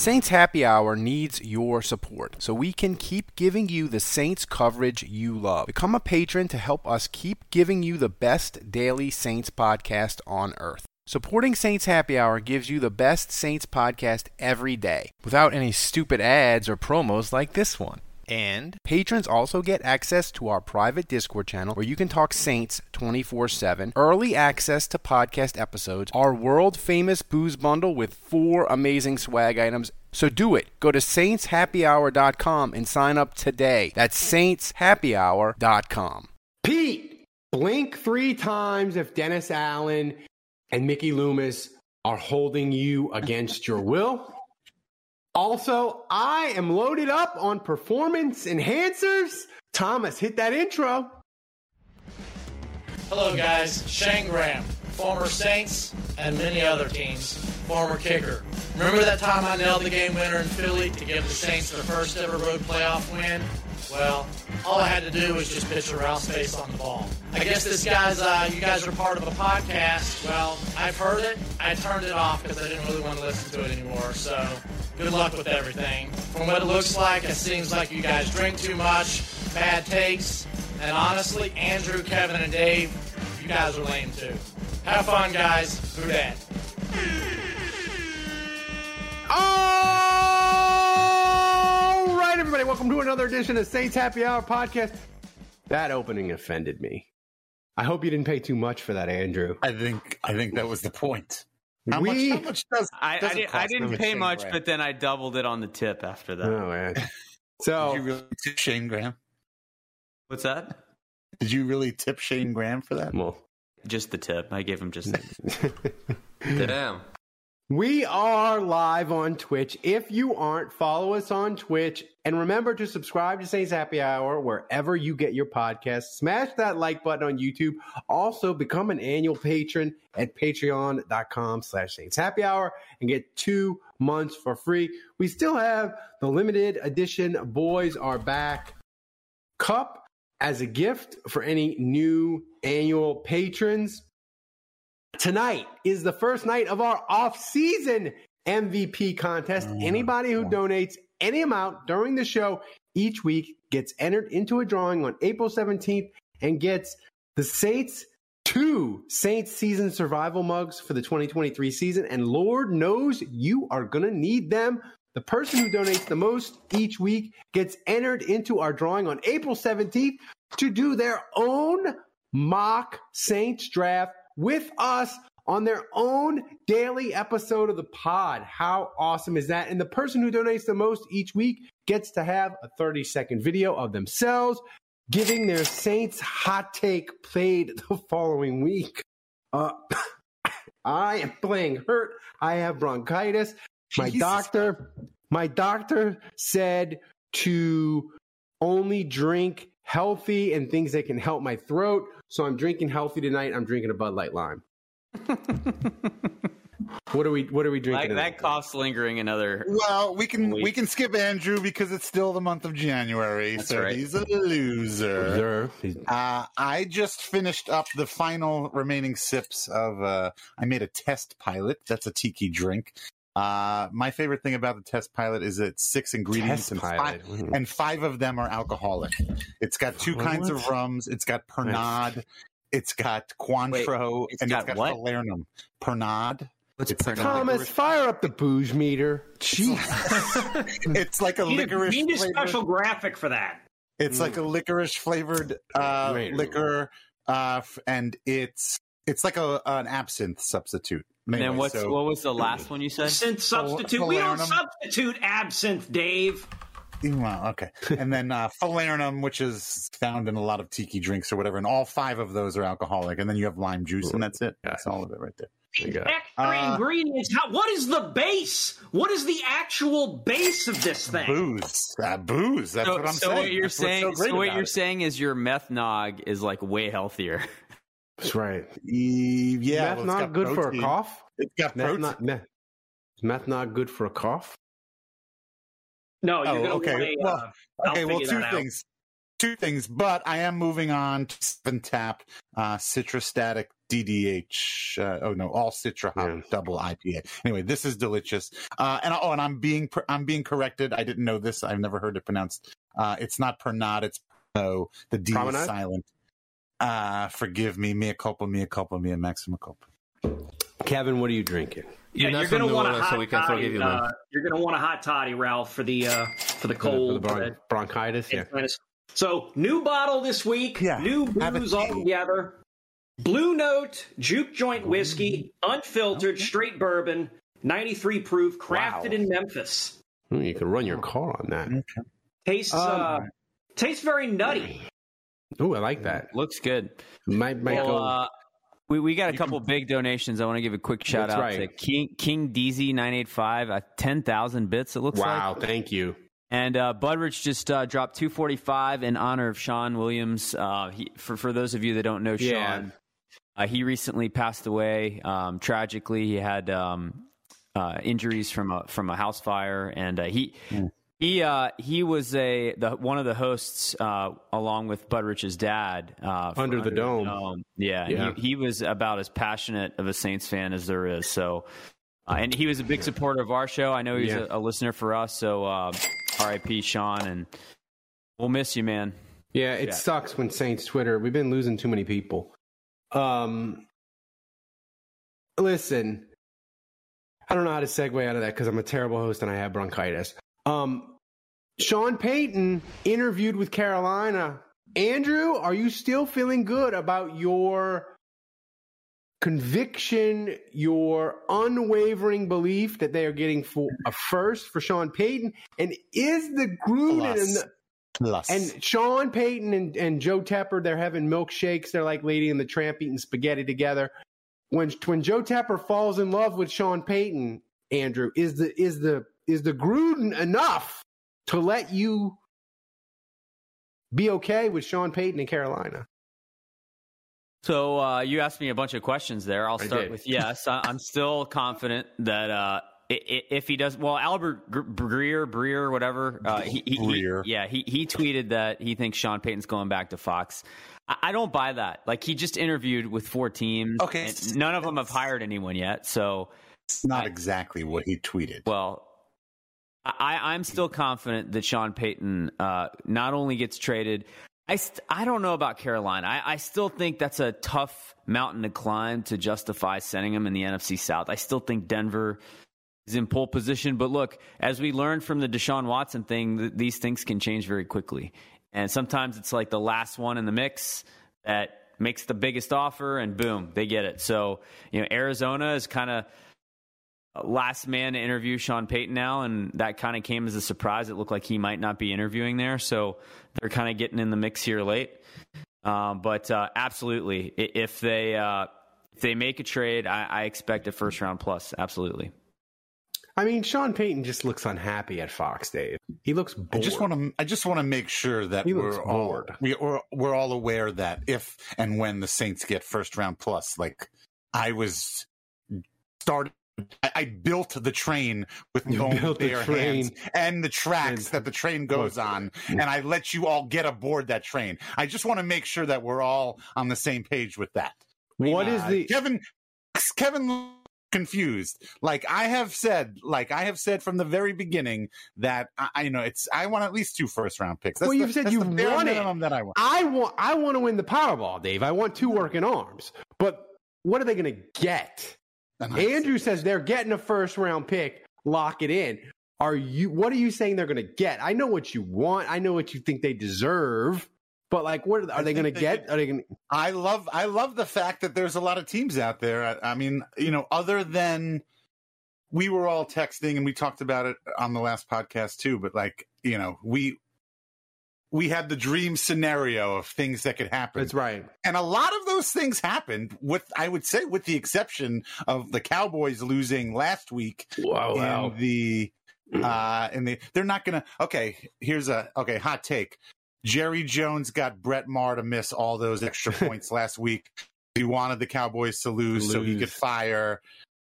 Saints Happy Hour needs your support so we can keep giving you the Saints coverage you love. Become a patron to help us keep giving you the best daily Saints podcast on earth. Supporting Saints Happy Hour gives you the best Saints podcast every day without any stupid ads or promos like this one. And patrons also get access to our private Discord channel where you can talk Saints 24 7, early access to podcast episodes, our world famous booze bundle with four amazing swag items. So do it. Go to saintshappyhour.com and sign up today. That's saintshappyhour.com. Pete, blink three times if Dennis Allen and Mickey Loomis are holding you against your will. Also, I am loaded up on performance enhancers. Thomas, hit that intro. Hello, guys. Shane Graham, former Saints and many other teams, former kicker. Remember that time I nailed the game winner in Philly to give the Saints their first ever road playoff win? Well, all I had to do was just picture Ralph's face on the ball. I guess this guy's, uh, you guys are part of a podcast. Well, I've heard it. I turned it off because I didn't really want to listen to it anymore. So, good luck with everything. From what it looks like, it seems like you guys drink too much, bad takes, and honestly, Andrew, Kevin, and Dave, you guys are lame too. Have fun, guys. Who dat? All right, everybody, welcome to another edition of Saints Happy Hour podcast. That opening offended me. I hope you didn't pay too much for that, Andrew. I think I think that was the point. How We- much? How much does? I, I, it did, I didn't pay Shane much, Graham? but then I doubled it on the tip after that. Oh man. Did So you really tip Shane Graham? What's that? Did you really tip Shane Graham for that? well, Just the tip. I gave him just. Damn. we are live on Twitch. If you aren't, follow us on Twitch and remember to subscribe to Saints Happy Hour wherever you get your podcasts. Smash that like button on YouTube. Also, become an annual patron at patreon.com slash Saints Happy Hour and get two months for free. We still have the limited edition Boys Are Back cup as a gift for any new annual patrons. Tonight is the first night of our off-season MVP contest. Mm. Anybody who donates any amount during the show each week gets entered into a drawing on April 17th and gets the Saints two Saints season survival mugs for the 2023 season. And Lord knows you are going to need them. The person who donates the most each week gets entered into our drawing on April 17th to do their own mock Saints draft with us on their own daily episode of the pod. How awesome is that? And the person who donates the most each week gets to have a 30 second video of themselves giving their Saints hot take played the following week. Uh, I am playing hurt. I have bronchitis. My Jesus. doctor, my doctor said to only drink healthy and things that can help my throat. So I'm drinking healthy tonight. I'm drinking a Bud Light Lime. what are we? What are we drinking? like that cough's lingering another. Well, we can Wait. we can skip Andrew because it's still the month of January, That's so right. he's a loser. Sir, Uh, I just finished up the final remaining sips of. Uh, I made a test pilot. That's a tiki drink. Uh, my favorite thing about the test pilot is it's six ingredients Test and pilot. five, and five of them are alcoholic. It's got two What? kinds of rums. It's got Pernod. It's got Cointreau, it's and got it's got what? Falernum. Pernod. What's It's like a Thomas, fire up the booze meter. Jeez. It's like a Need a, licorice. need a flavored- special graphic for that. It's like Mm. a licorice flavored uh, liquor, uh, and it's It's like a an absinthe substitute. And then what's so- what was the last one you said? Absinthe substitute. We don't substitute absinthe, Dave. Well, okay. and then uh, falernum, which is found in a lot of tiki drinks or whatever, and all five of those are alcoholic. And then you have lime juice, and that's it. That's all of it right there. You got- Extra Uh, ingredients. How, what is the base? What is the actual base of this thing? Booze, uh, booze. That's so, what I'm so saying. what you're That's saying, so, so what you're it. saying is your meth nog is like way healthier. That's right. E- yeah, meth well, not got good for a cough. It's got Meth protein. not meth. Is meth not good for a cough? No, you're Oh, gonna okay. want a. Well, uh, okay, well, two that out. things. Two things, but I am moving on to Seven Tap uh, Citrastatic DDH. Uh, oh no, all Citra hop Yeah. double IPA. Anyway, this is delicious. Uh, and oh, and I'm being I'm being corrected. I didn't know this. I've never heard it pronounced. Uh, it's not Pernod. It's no. The D Promenade? is silent. Uh, forgive me. me Mea culpa. Mea culpa. Mea maxima culpa. Kevin, what are you drinking? Yeah, you're gonna from New want a hot so we can toddy. You uh, you're gonna want a hot toddy, Ralph, for the uh, for the For cold. the bron- uh, bronchitis? Yeah. So new bottle this week. Yeah, New have a booze all together. Blue Note Juke Joint whiskey, unfiltered, straight bourbon, 93 proof, crafted Wow. in Memphis. Ooh, you can run your car on that. Tastes Um, uh, tastes very nutty. Ooh, I like that. Looks good. Might, might Well, go. uh, we, we got a couple big donations. I want to give a quick shout That's out right. to King King DZ nine eight five at ten thousand bits. It looks like. wow, thank you. And uh, Budrich just uh, dropped 245 in honor of Sean Williams. Uh, he, for for those of you that don't know Yeah. Sean, uh, he recently passed away um, tragically. He had um, uh, injuries from a from a house fire, and uh, he. He uh, he was a the one of the hosts uh, along with Budrich's dad uh, Under the Dome. Yeah, and Yeah. He, he was about as passionate of a Saints fan as there is. So, uh, and he was a big supporter of our show. I know he's Yeah. a, a listener for us. So, uh, R.I.P. Sean, and we'll miss you, man. Yeah, it Yeah. sucks when Saints Twitter. We've been losing too many people. Um, listen, I don't know how to segue out of that because I'm a terrible host and I have bronchitis. Um, Sean Payton interviewed with Carolina. Andrew, are you still feeling good about your conviction, your unwavering belief that they are getting for a first for Sean Payton? And is the Gruden and the Plus. and Sean Payton and, and Joe Tepper, they're having milkshakes. They're like Lady and the Tramp eating spaghetti together. When when Joe Tepper falls in love with Sean Payton, Andrew, is the is the is the Gruden enough to let you be okay with Sean Payton in Carolina? So uh, you asked me a bunch of questions there. I'll start with yes. I, I'm still confident that uh, i- i- if he does well, Albert Gr- Breer, Breer, whatever. Uh, he, he, he- Breer. yeah, he he tweeted that he thinks Sean Payton's going back to Fox. I, I don't buy that. Like he just interviewed with four teams. Okay. and none of them have hired anyone yet. So it's not exactly what he tweeted. well, I, I'm still confident that Sean Payton uh, not only gets traded. I, st- I don't know about Carolina. I, I still think that's a tough mountain to climb to justify sending him in the NFC South. I still think Denver is in pole position. But look, as we learned from the Deshaun Watson thing, th- these things can change very quickly. And sometimes it's like the last one in the mix that makes the biggest offer, and boom, they get it. So, you know, Arizona is kind of last man to interview Sean Payton now, and that kind of came as a surprise. It looked like he might not be interviewing there, so they're kind of getting in the mix here late. Um, but uh, absolutely, if they uh, if they make a trade, I, I expect a first round plus. Absolutely. I mean, Sean Payton just looks unhappy at Fox, Dave. He looks bored. I just want to. I just want to make sure that He we're all bored. we, we're we're all aware that if and when the Saints get first round plus, like I was started. I, I built the train with my own built the bare train. hands and the tracks And- that the train goes Look. on, and I let you all get aboard that train. I just want to make sure that we're all on the same page with that. What is Uh, the Kevin? Kevin confused. Like I have said, like I have said from the very beginning that I, I you know it's I want at least two first round picks. That's Well, you've said that's you the bare want it. that I want. I want I want to win the Powerball, Dave. I want two working arms. But what are they going to get? And Andrew says they're getting a first round pick. Lock it in. Are you? What are you saying they're going to get? I know what you want. I know what you think they deserve. But like, what are they going to get? Are they going? I love I love the fact that there's a lot of teams out there. I, I mean, you know, other than we were all texting and we talked about it on the last podcast too, but like, you know, we we had the dream scenario of things that could happen. That's right. And a lot of those things happened with I would say with the exception of the Cowboys losing last week Wow, in the uh in the they're not gonna okay here's a okay hot take jerry jones got brett Maher to miss all those extra points last week he wanted the cowboys to lose, so he could fire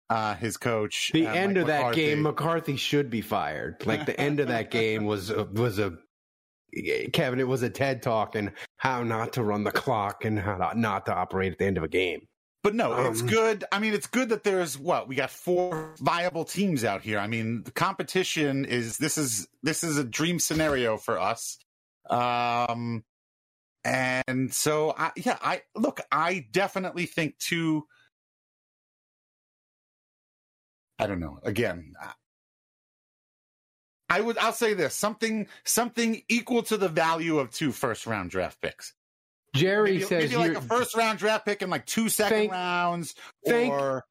uh his coach The uh, end Mike of that McCarthy. game, McCarthy should be fired. Like the end of that game was a, was a Kevin. It was a TED talk and how not to run the clock and how to, not to operate at the end of a game. But no, it's Um, good. I mean, it's good that there's what we got four viable teams out here. I mean, the competition is this is this is a dream scenario for us. Um, and so I, yeah, I look, I definitely think two. I don't know. Again, I- would. I'll say this: something something equal to the value of two first round draft picks Jerry maybe, says maybe like a first round draft pick and like two second Thank- rounds thank- or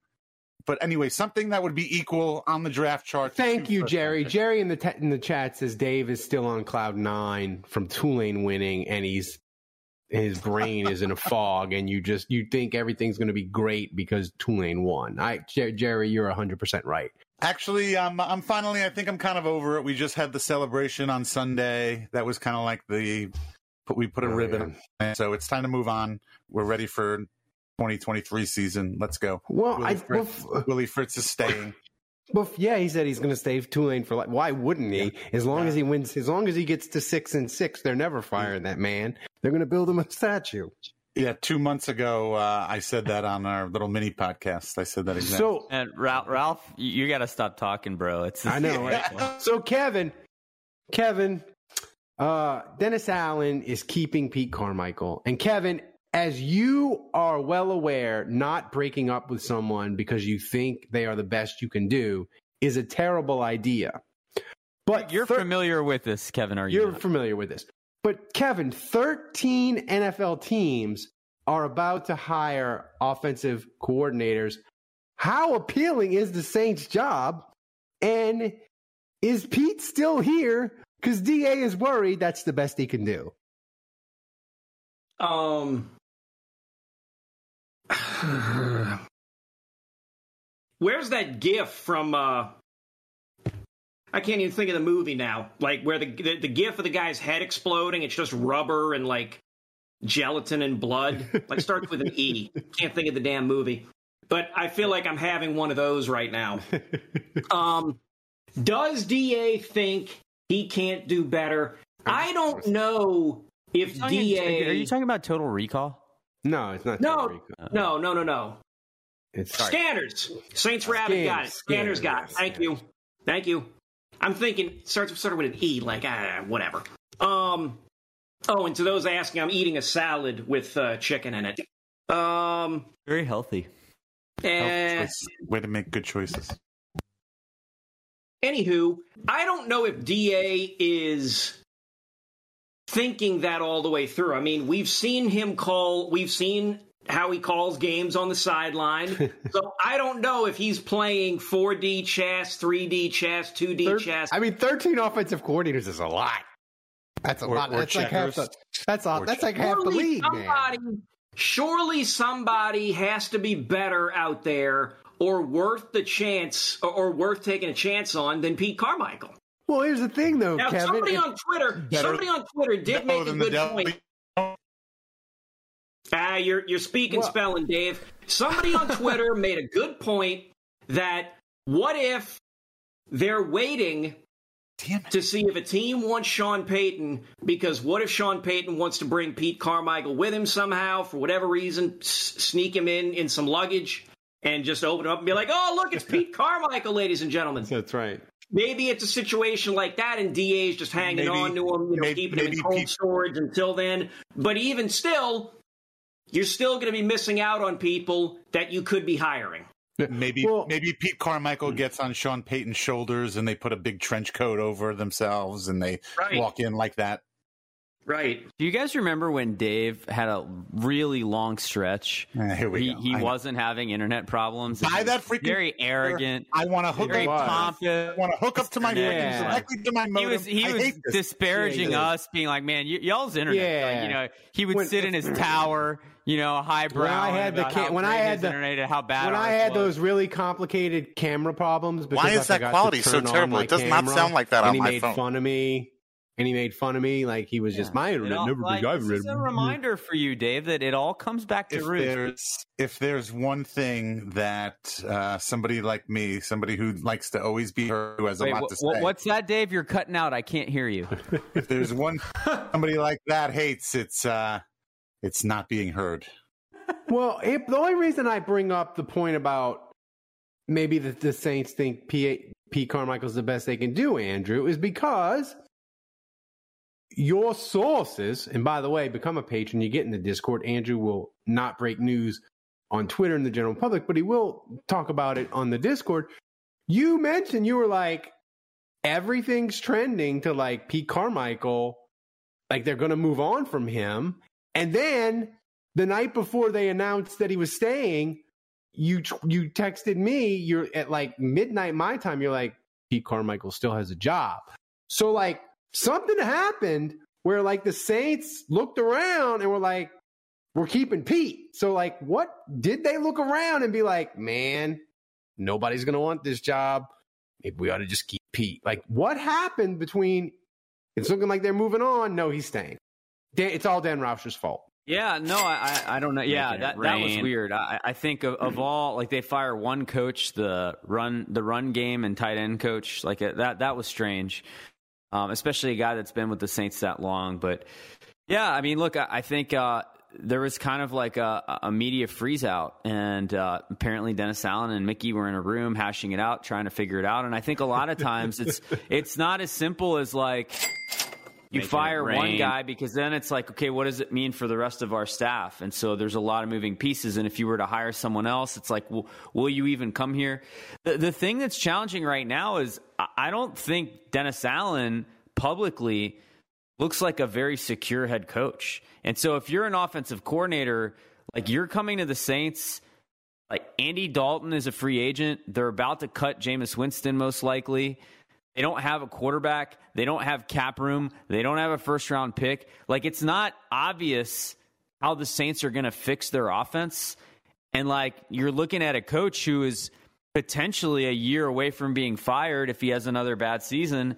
but anyway something that would be equal on the draft chart Thank you, Jerry. Jerry in the te- in the chat says Dave is still on cloud nine from Tulane winning, and he's his brain is in a fog, and you just you think everything's going to be great because Tulane won. I Jer- Jerry, you're hundred percent right. Actually I'm I'm finally I think I'm kind of over it we just had the celebration on Sunday that was kind of like the put we put a Oh, ribbon on it. so it's time to move on we're ready for 2023 season let's go Well, Willie I Fritz, well, Willie Fritz is staying well, yeah, he said he's going to stay Tulane for life. Why wouldn't he? As long as he wins, as long as he gets to six and six, they're never firing that man. They're going to build him a statue. Yeah two months ago uh, I said that on our little mini podcast I said that exactly So And Ralph, Ralph you, you got to stop talking, bro. It's I know, right? So Kevin, Kevin, uh, Dennis Allen is keeping Pete Carmichael, and Kevin, as you are well aware, not breaking up with someone because you think they are the best you can do is a terrible idea. But You're thir- familiar with this, Kevin? Are you? You're not? familiar with this. But Kevin, 13 NFL teams are about to hire offensive coordinators. How appealing is the Saints' job? And is Pete still here? Because DA is worried that's the best he can do. Um, where's that GIF from? uh I can't even think of the movie now. Like where the, the the GIF of the guy's head exploding. It's just rubber and like gelatin and blood. Like starts with an E. Can't think of the damn movie. But I feel like I'm having one of those right now. Um, does Da think he can't do better? I don't know if Are you Da. talking- Are you talking about Total Recall? No, it's not. No. Puerto No, no, no, no. It's Scanners. Saints Rabbit got it. Scanners, Scanners got it. yes, Thank you. Thank you. I'm thinking starts started with an E, like ah, whatever. Um. Oh, and to those asking, I'm eating a salad with uh, chicken in it. Um. Very healthy. And way to make good choices anywho, I don't know if Da is thinking that all the way through. I mean, we've seen him call. We've seen how he calls games on the sideline. so I don't know if he's playing 4D chess, 3D chess, 2D Thir- chess. I mean, 13 offensive coordinators is a lot. That's a Or- lot. or That's like half the. That's all. Or That's like half the surely league, man. surely somebody has to be better out there or worth the chance or, or worth taking a chance on than Pete Carmichael. Well, here's the thing, though, Now, Kevin. somebody on Twitter, Better- somebody on Twitter did make a good point. Ah, you're you're speaking Well- spelling, Dave. Somebody on Twitter made a good point that what if they're waiting to see if a team wants Sean Payton because what if Sean Payton wants to bring Pete Carmichael with him somehow for whatever reason, s- sneak him in in some luggage and just open up and be like, "Oh, look, it's Pete Carmichael, ladies and gentlemen." That's right. Maybe it's a situation like that, and DA's just hanging Maybe- on to him, you know, maybe- keeping him in cold Pete- storage until then. But even still, you're still going to be missing out on people that you could be hiring. Maybe Well- maybe Pete Carmichael hmm. gets on Sean Payton's shoulders and they put a big trench coat over themselves and they Right. walk in like that. Right. Do you guys remember when Dave had a really long stretch? Uh, here we he go. he I wasn't having internet problems. Buy He that freaking- very arrogant, I want to hook very up. pompous. I want to hook up to my Yeah. freaking directly to my modem. He was he was disparaging Yeah, he us, being like, "Man, y- y'all's internet." Yeah. Like, you know, he would When- sit in his tower, you know, highbrow. When I had the about ca- how when I had the- internet, how bad when I had was. those really complicated camera problems, because Why I is that quality so terrible? It does not sound like that on and on he my made phone. fun of me, and he made fun of me like he was just my It internet all- never like, been I've this is a reminder for you, Dave, that it all comes back to if roots. there's if there's one thing that uh, somebody like me, somebody who likes to always be heard, who has Wait, a lot wh- to say, what's that, Dave? You're cutting out. I can't hear you. if there's one somebody like that hates, it's uh, it's not being heard. Well, it, the only reason I bring up the point about maybe the, the Saints think P. Pete Carmichael's the best they can do, Andrew, is because your sources, and by the way, become a patron, you get in the Discord. Andrew will not break news on Twitter in the general public, but he will talk about it on the Discord. You mentioned you were like, everything's trending to like Pete Carmichael, like they're going to move on from him. And then the night before they announced that he was staying, you you texted me. You're at like midnight my time. You're like Pete Carmichael still has a job. So like something happened where like the Saints looked around and were like, we're keeping Pete. So like, what did they look around and be like, man, nobody's gonna want this job. Maybe we ought to just keep Pete. Like, what happened between? It's looking like they're moving on. No, he's staying. Dan, it's all Dan Roush's fault. Yeah, no, I, I I don't know. Yeah, that, that was weird. I, I think of, of all, like they fire one coach, the run, the run game and tight end coach, like that, that was strange. Um, especially a guy that's been with the Saints that long. But yeah, I mean, look, I, I think uh, there was kind of like a, a media freeze out, and uh, apparently Dennis Allen and Mickey were in a room hashing it out, trying to figure it out. And I think a lot of times it's it's not as simple as like you fire one guy because then it's like, okay, what does it mean for the rest of our staff? And so there's a lot of moving pieces. And if you were to hire someone else, it's like, well, will you even come here? The, the thing that's challenging right now is I- I don't think Dennis Allen publicly looks like a very secure head coach. And so if you're an offensive coordinator, like you're coming to the Saints, like Andy Dalton is a free agent. They're about to cut Jameis Winston most likely. They don't have a quarterback. They don't have cap room. They don't have a first round pick. Like it's not obvious how the Saints are going to fix their offense. And like you're looking at a coach who is potentially a year away from being fired if he has another bad season.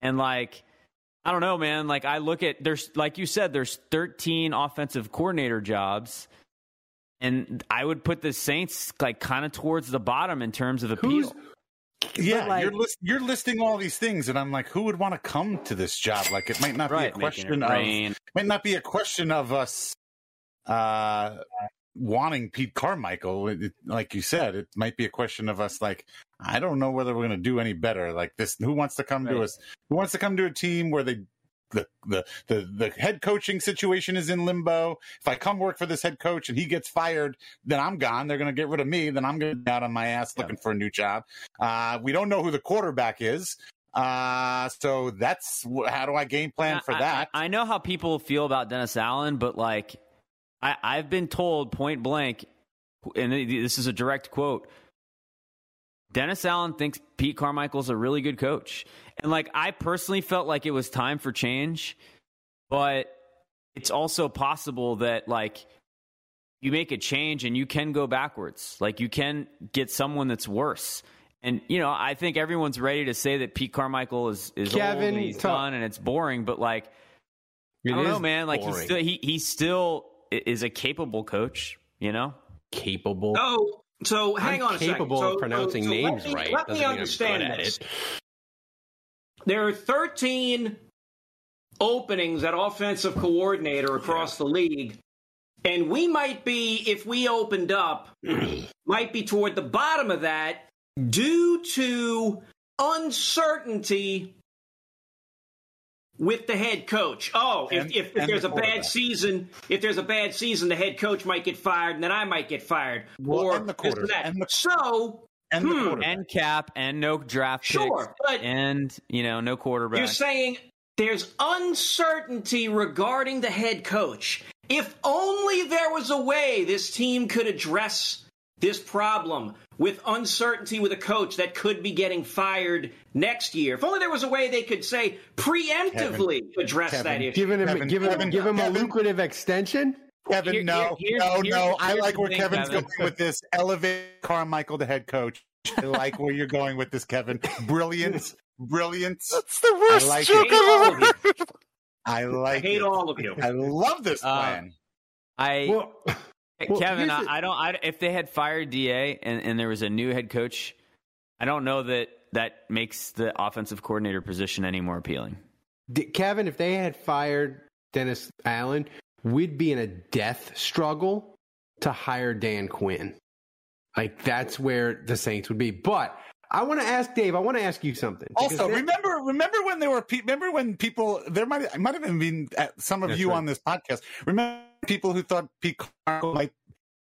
And like I don't know, man. Like I look at there's like you said, there's 13 offensive coordinator jobs. And I would put the Saints like kind of towards the bottom in terms of appeal. Who's Yeah, like- you're list, you're listing all these things, and I'm like, who would want to come to this job? Like, it might not Right, be a question of rain. might not be a question of us uh wanting Pete Carmichael. It, it- like you said, it might be a question of us like, I don't know whether we're going to do any better. Like this, who wants to come to us? Who wants to come to a team where they the, the the the head coaching situation is in limbo. If I come work for this head coach and he gets fired, then I'm gone. They're going to get rid of me. Then I'm going to be out on my ass looking for a new job. Uh, we don't know who the quarterback is. Uh, so that's how do I game plan for I- that? I, I know how people feel about Dennis Allen, but like, I, I've been told point blank, and this is a direct quote. Dennis Allen thinks Pete Carmichael's a really good coach. And like, I personally felt like it was time for change, but it's also possible that like you make a change and you can go backwards. Like, you can get someone that's worse. And you know, I think everyone's ready to say that Pete Carmichael is is old Kevin, and he's done and it's boring, but like It I don't know, man. Like he's still he he still is a capable coach. You know, capable. Oh, so hang I'm on a second. capable So- of pronouncing so let names me- right. Let me Doesn't understand this. it. There are 13 openings at offensive coordinator across the league. And we might be, if we opened up, might be toward the bottom of that due to uncertainty with the head coach. Oh, if, And- if, if and there's the a bad season, if there's a bad season, the head coach might get fired, and then I might get fired. Well, or and the quarter- that. and the- so and the Hmm. quarterback. and cap and no draft picks Sure, but- and you know no quarterback. You're saying there's uncertainty regarding the head coach. If only there was a way this team could address this problem with uncertainty with a coach that could be getting fired next year. If only there was a way they could say preemptively Kevin, address Kevin, that issue. Giving him, Kevin, giving, Kevin, give him a lucrative extension. Kevin, Here- no, here- no, here's- no. I like where thing, Kevin's Kevin. going with this. Elevate Carmichael to head coach. I like where you're going with this, Kevin. Brilliance, brilliance. That's the worst I like joke it. I hate all I've of you. ever heard. I I like hate it. all of you. I love this Uh, plan. I Well, well, Kevin, here's the- I, I don't. I, if they had fired Da and, and there was a new head coach, I don't know that that makes the offensive coordinator position any more appealing. D- Kevin, if they had fired Dennis Allen, we'd be in a death struggle to hire Dan Quinn. Like that's where the Saints would be. But I want to ask Dave. I want to ask you something. Because Also, remember, remember when there were pe- remember when people there might I might have even been at some of That's you right. on this podcast. Remember people who thought Pete Carmichael might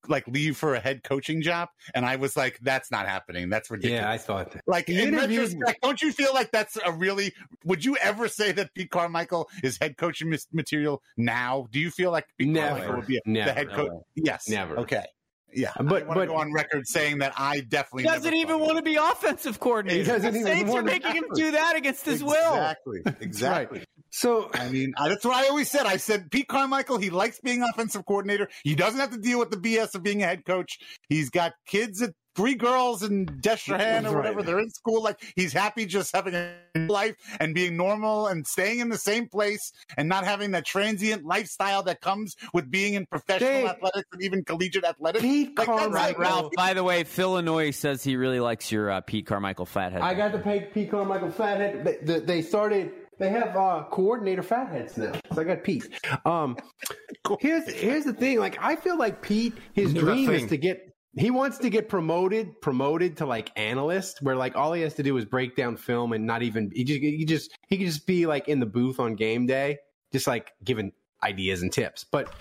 like leave for a head coaching job, and I was like, that's not happening. That's ridiculous. yeah, I thought that. Like in retrospect, don't you feel like that's a really? Would you ever say that Pete Carmichael is head coaching material now? Do you feel like Pete Never. Carmichael would be Never. the head coach? Yes, Never. Okay, yeah, But- but I want to go on record saying that I definitely doesn't never even want to be offensive coordinator. He doesn't the even Saints are want to making him do that against his will. Exactly, exactly. So I mean, I- that's what I always said. I said Pete Carmichael, he likes being offensive coordinator. He doesn't have to deal with the BS of being a head coach. He's got kids at three girls in Destrehan or Right. whatever. They're in school. Like he's happy just having a life and being normal and staying in the same place and not having that transient lifestyle that comes with being in professional Dave, athletics and even collegiate athletics. Pete Like, Carmichael. it, Ralph. By the way, Phil Illinois says he really likes your uh, Pete Carmichael fathead. I got to pay Pete Carmichael Fathead. They, they- they started. They have uh, coordinator fatheads now. So I got Pete. Um, here's here's the thing. Like I feel like Pete, his dream is to get. He wants to get promoted, promoted to like analyst, where like all he has to do is break down film and not even. He just he just he could just be like in the booth on game day, just like giving ideas and tips. But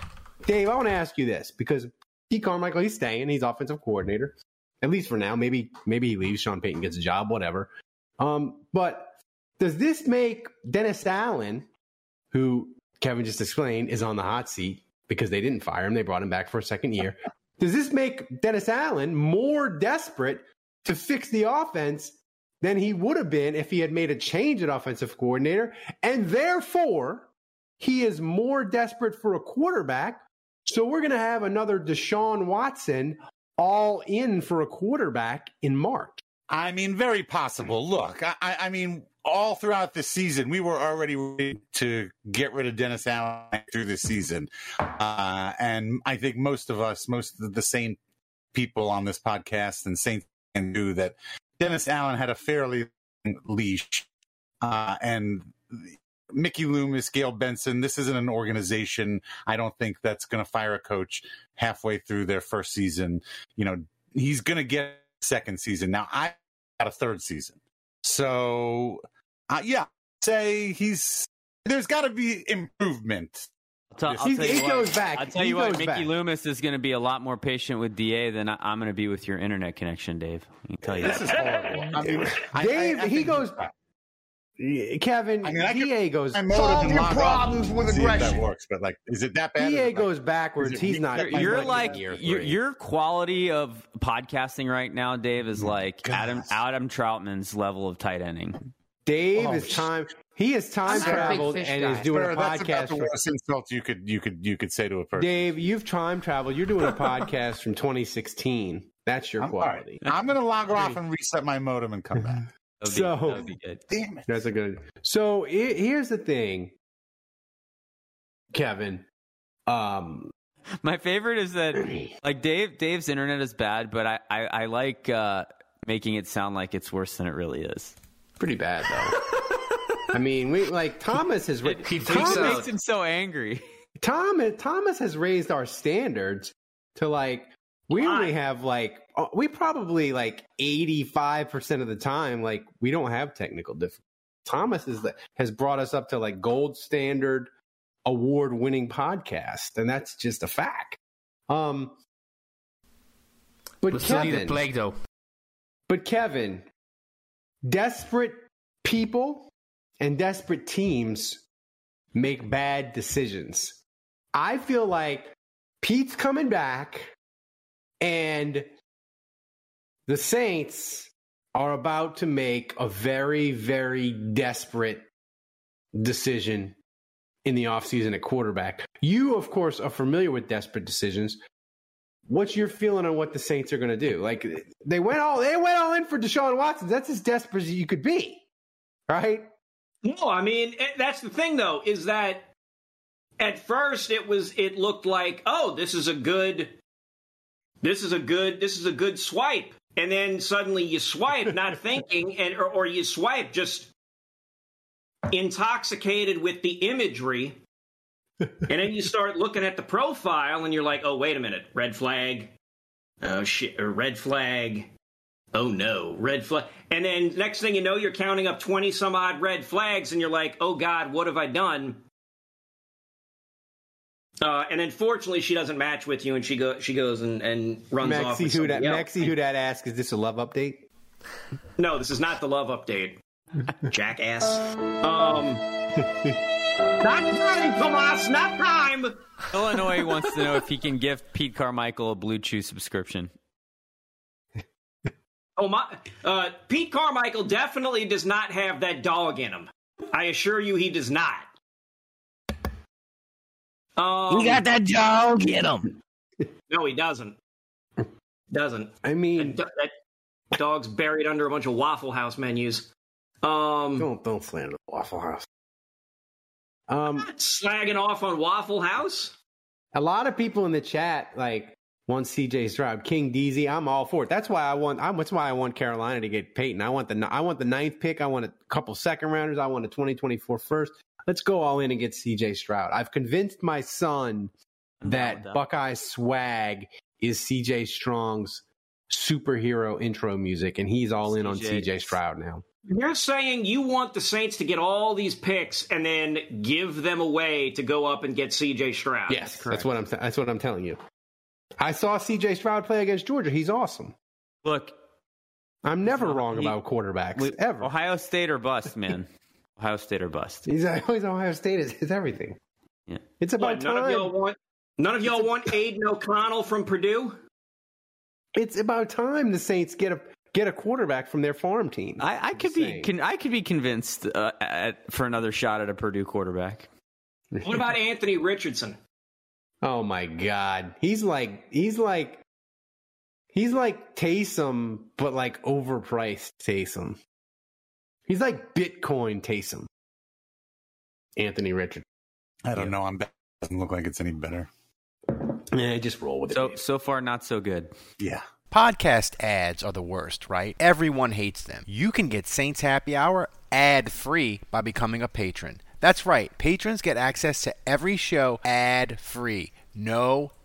Dave, I want to ask you this because Pete Carmichael, he's staying. He's offensive coordinator, at least for now. Maybe maybe he leaves. Sean Payton gets a job, whatever. Um, but does this make Dennis Allen, who Kevin just explained is on the hot seat because they didn't fire him, they brought him back for a second year. Does this make Dennis Allen more desperate to fix the offense than he would have been if he had made a change at offensive coordinator? And therefore, he is more desperate for a quarterback. So we're going to have another Deshaun Watson all in for a quarterback in March. I mean, very possible. Look, I, I mean, all throughout the season, we were already ready to get rid of Dennis Allen through the season, uh, and I think most of us, most of the same people on this podcast and Saints can do that. Dennis Allen had a fairly leash, uh, and Mickey Loomis, Gayle Benson. This isn't an organization. I don't think that's going to fire a coach halfway through their first season. You know, he's going to get a second season. Now, I got a third season. So, uh, yeah, say he's there's got to be improvement. I'll tell, I'll He- tell he you what, goes back. I'll tell He you what, Mickey back. Loomis is going to be a lot more patient with Da than I, I'm going to be with your internet connection, Dave. I can tell you This that. is horrible. I mean, I- Dave, I- I he goes. Kevin, I mean, I could- DA goes. I modem Solve and your log problems and with see if aggression. That works, but like, is it that bad? DA Is it like- goes backwards. He's not. You're, you're not like your your quality of podcasting right now, Dave, is like God. Adam Adam Trautman's level of tight ending. Dave Oh, is time. He is time I'm not a big traveled and guy. is doing Sir, a that's about podcast. the worst insult you could you could you could say to a person. Dave, you've time traveled. You're doing a podcast from 2016. That's your I'm, all right. quality. I'm going to log off and reset my modem and come back. That would be, So- that would be good. Damn it! That's a good. So he- here's the thing, Kevin. Um, My favorite is that like Dave Dave's internet is bad, but I I, I like uh, making it sound like it's worse than it really is. Pretty bad though. I mean, we like Thomas has. ra- He freaks Thomas, It makes him so angry. Thomas Thomas has raised our standards to like we Why? only have like uh, we probably like 85% of the time like we don't have technical difficulties. Thomas is the, has brought us up to like gold standard award winning podcast and that's just a fact. Um but We'll still need a Kevin, plague though. but Kevin, desperate people and desperate teams make bad decisions. I feel like Pete's coming back and the Saints are about to make a very, very desperate decision in the offseason at quarterback. You, of course, are familiar with desperate decisions. What's your feeling on what the Saints are going to do? Like they went all they went all in for Deshaun Watson. That's as desperate as you could be, right? No, I mean eh, that's the thing though is that at first it was it looked like oh this is a good this is a good this is a good swipe and then suddenly you swipe not thinking and or, or you swipe just intoxicated with the imagery and then you start looking at the profile and you're like oh wait a minute red flag oh shit or red flag oh no red flag and then next thing you know you're counting up 20 some odd red flags and you're like oh god what have i done uh, and unfortunately, she doesn't match with you, and she go she goes and, and runs Maxie off. With who that. Maxie who that asks, is this a love update? No, this is not the love update. Jackass. Um. not time, Tomas. Not time. Illinois wants to know if he can give Pete Carmichael a Blue Chew subscription. Oh my! Uh, Pete Carmichael definitely does not have that dog in him. I assure you, he does not. Um, he got that dog in him. no, he doesn't. Doesn't. I mean, do- that dog's buried under a bunch of Waffle House menus. Um, don't don't slander the Waffle House. Um, slagging off on Waffle House. a lot of people in the chat like want CJ Stroud, King DZ. I'm all for it. That's why I want. I'm, that's why I want Carolina to get Payton. I want the I want the ninth pick. I want a couple second rounders. I want a 2024 first. Let's go all in and get CJ Stroud. I've convinced my son that with that. Buckeye swag is CJ Stroud's superhero intro music, and he's all in on CJ. CJ Stroud now. You're saying you want the Saints to get all these picks and then give them away to go up and get C.J. Stroud. Yes, that's what I'm. That's what I'm telling you. I saw CJ Stroud play against Georgia. He's awesome. Look, I'm never not- wrong he- about quarterbacks we- ever. Ohio State or bust, man. Ohio State or bust. He's always Ohio State is, is everything. Yeah. It's about What, none of time. y'all want none of y'all want Aidan O'Connell from Purdue? It's about time the Saints get a get a quarterback from their farm team. I, I could be saying. con- I could be convinced uh, at, for another shot at a Purdue quarterback. What about Anthony Richardson? Oh my God, he's like he's like he's like Taysom, but like overpriced Taysom. He's like Bitcoin Taysom. Anthony Richardson. I don't know. I'm. Doesn't look like it's any better. Yeah, just roll with it. So man. so far not so good. Yeah. Podcast ads are the worst, right? Everyone hates them. You can get Saints Happy Hour ad free by becoming a patron. That's right. Patrons get access to every show ad free. No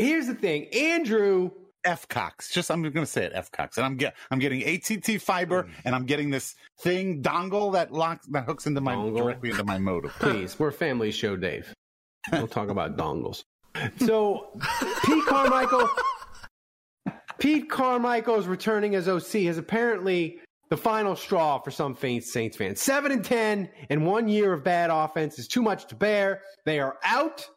Here's the thing, Andrew. F Cox. Just I'm going to say it, F Cox, and I'm get I'm getting ATT fiber, mm. and I'm getting this thing dongle that locks that hooks into my Dongle? directly into my modem. Please, we're a family show, Dave. We'll talk about dongles. So, Pete Carmichael, Pete Carmichael is returning as OC. Is apparently the final straw for some Saints Saints fans. Seven and ten in one year of bad offense is too much to bear. They are out.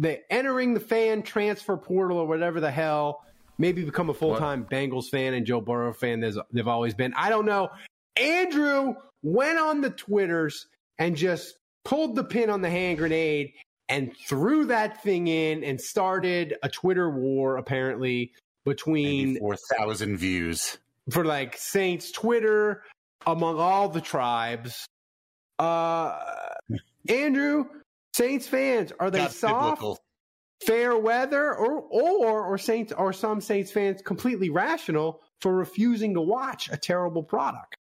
They're entering the fan transfer portal or whatever the hell. Maybe become a full time Bengals fan and Joe Burrow fan. There's, they've always been. I don't know. Andrew went on the Twitters and just pulled the pin on the hand grenade and threw that thing in and started a Twitter war apparently between Four thousand views. for like Saints Twitter among all the tribes. Uh Andrew, Saints fans, are they Got soft, biblical. fair weather, or or or Saints or some Saints fans completely rational for refusing to watch a terrible product?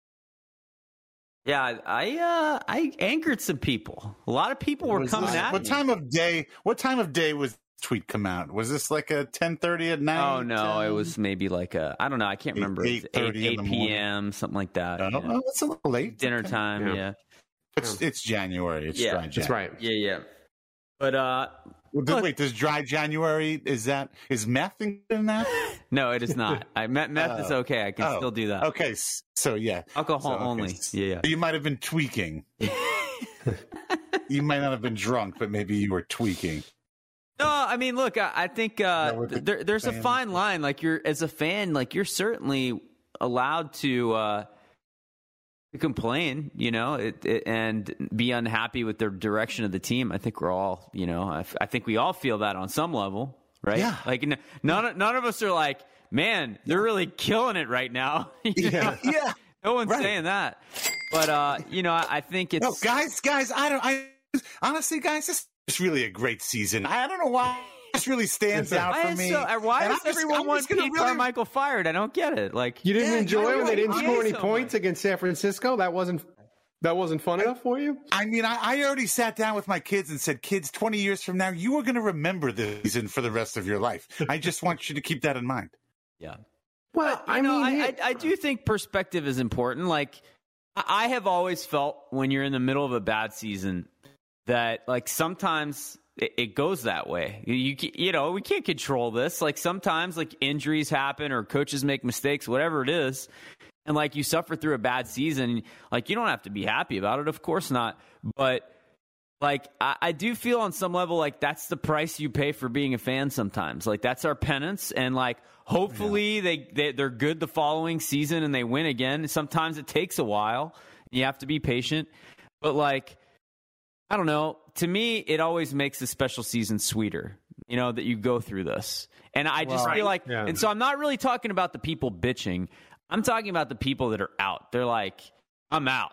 Yeah, I uh, I angered some people. A lot of people were coming this- at what me. time of day? What time of day was tweet come out? Was this like a ten thirty at night? Oh no, it was maybe like a I don't know. I can't Eight- remember. It's 8:30 eight, 8 the morning. p.m. something like that. Oh, you know. oh, it's a little late. Dinner Okay. time. Yeah. Yeah. It's, it's January. It's Yeah, dry That's right. yeah, yeah, But uh, Well, th- Look- wait, does dry January is that is meth in that? no, it is not. I meth, meth is Oh. okay. I can Oh, still do that. Okay, so yeah, Alcohol So, okay. only. Yeah, you might have been tweaking. you might not have been drunk, but maybe you were tweaking. No, I mean, look, I, I think uh, No, the there, there's a fine line. Like you're, as a fan, like you're certainly allowed to uh, to complain, you know, it, it, and be unhappy with the direction of the team. I think we're all, you know, I, f- I think we all feel that on some level, right? Yeah. Like n- none, of- none of us are like, man, they're really killing it right now. Know? yeah. no one's Right. saying that, but uh, you know, I, I think it's No, guys, guys, I don't. I honestly, guys, this is really a great season. I don't know why this really stands out for me. so, why And does I'm everyone I'm want just gonna Pete really- Carmichael fired? I don't get it. Like You didn't Yeah, enjoy you it when they didn't score any so points much. against San Francisco. That wasn't that wasn't fun enough for you. I mean, I, I already sat down with my kids and said, "Kids, twenty years from now, you are going to remember this season for the rest of your life. I just want you to keep that in mind." Yeah. Well, I I know, mean, I, I, I do think perspective is important. Like, I I have always felt when you're in the middle of a bad season that, like, sometimes it, it goes that way. You, you, you know, we can't control this. Like, sometimes, like, injuries happen or coaches make mistakes, whatever it is. And, like, you suffer through a bad season. Like, you don't have to be happy about it. Of course not. But, like I, I do feel on some level like that's the price you pay for being a fan sometimes like that's our penance and like hopefully they, they they're good the following season and they win again sometimes it takes a while you have to be patient but like i don't know to me it always makes the special season sweeter you know that you go through this and i just Well, feel like yeah. and so i'm not really talking about the people bitching i'm talking about the people that are out they're like i'm out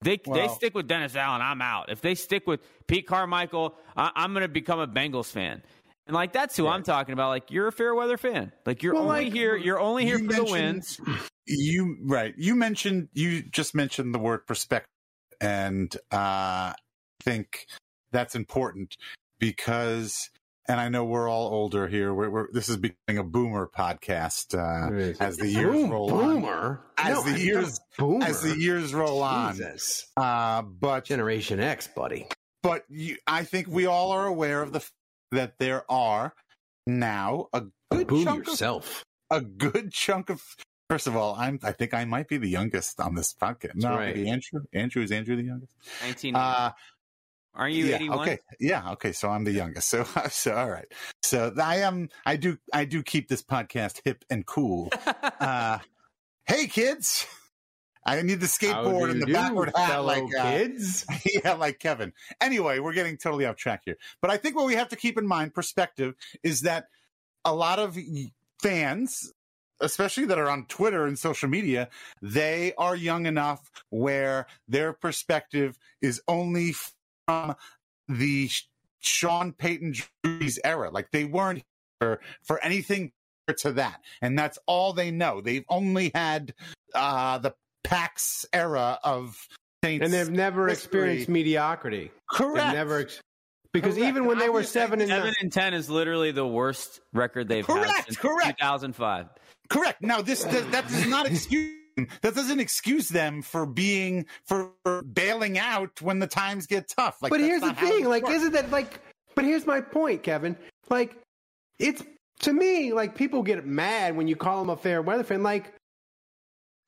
they they stick with Dennis Allen, I'm out. If they stick with Pete Carmichael, I, I'm going to become a Bengals fan. And like that's who I'm talking about. Like you're a fair weather fan. Like you're Well, only like, here. You're only here You for the wins. You right. You mentioned you just mentioned the word perspective, and uh, think that's important because, and I know we're all older here. We're, we're this is becoming a boomer podcast uh, as the years Boom- roll on. boomer. As No, the I'm years- boomer. As the years roll on, uh, but Generation X, buddy. but you, I think we all are aware of the f- that there are now a good Boom chunk of yourself. a good chunk of. First of all, I'm. I think I might be the youngest on this podcast. No, right. maybe Andrew. Andrew is Andrew the youngest. 19. Uh, Are you yeah. 81? Okay. Yeah. Okay. So I'm the youngest. So so all right. So I am. I do. I do keep this podcast hip and cool. uh, hey kids. I need the skateboard do and the do, backward hat, like uh, kids. yeah, like Kevin. Anyway, we're getting totally off track here. But I think what we have to keep in mind, perspective, is that a lot of fans, especially that are on Twitter and social media, they are young enough where their perspective is only from the Sean Payton Drew's era. Like they weren't here for anything to that. And that's all they know. They've only had uh, the Pax era of Saints. and they've never history. experienced mediocrity. Correct. They've never ex- because Correct. even when they were seven and seven and ten is literally the worst record they've had Correct, since correct. 2005. Correct. Now, this that, that does not excuse that doesn't excuse them for being for bailing out when the times get tough. Like, but here's the thing, like, works. isn't that like? But here's my point, Kevin. Like, it's to me like people get mad when you call them a fair weather fan. Like,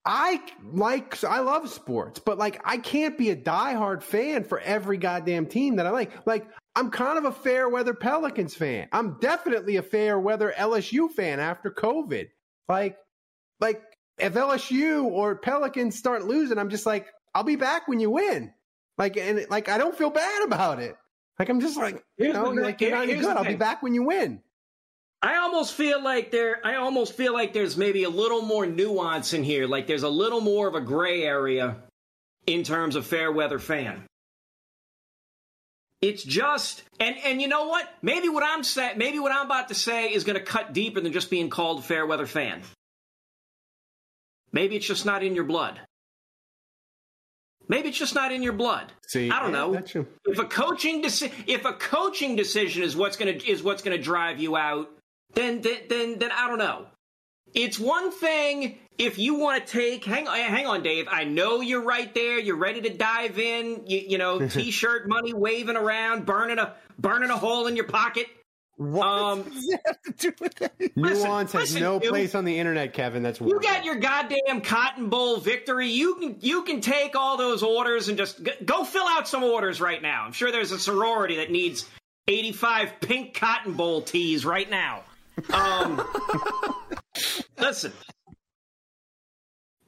I like, I love sports, but like, I can't be a diehard fan for every goddamn team that I like. Like, I'm kind of a fair weather Pelicans fan. I'm definitely a fair weather LSU fan after COVID. Like, like if LSU or Pelicans start losing, I'm just like, I'll be back when you win. Like, and like, I don't feel bad about it. Like, I'm just like, you know, the- like you're not good. I'll be back when you win. I almost feel like there. I almost feel like there's maybe a little more nuance in here. Like there's a little more of a gray area in terms of fair weather fan. It's just, and and you know what? Maybe what I'm saying, maybe what I'm about to say is going to cut deeper than just being called a fair weather fan. Maybe it's just not in your blood. Maybe it's just not in your blood. See, I don't know. If a coaching deci- if a coaching decision is what's gonna is what's gonna drive you out, then then then, then I don't know. It's one thing if you want to take hang on hang on Dave. I know you're right there. You're ready to dive in. You, you know, t-shirt money waving around, burning a burning a hole in your pocket. What Um, does that have to do with anything? Listen, Nuance has listen, no you- place on the internet, Kevin. That's You got your goddamn Cotton Bowl victory. You can you can take all those orders and just g- go fill out some orders right now. I'm sure there's a sorority that needs 85 pink Cotton Bowl tees right now. Um, listen,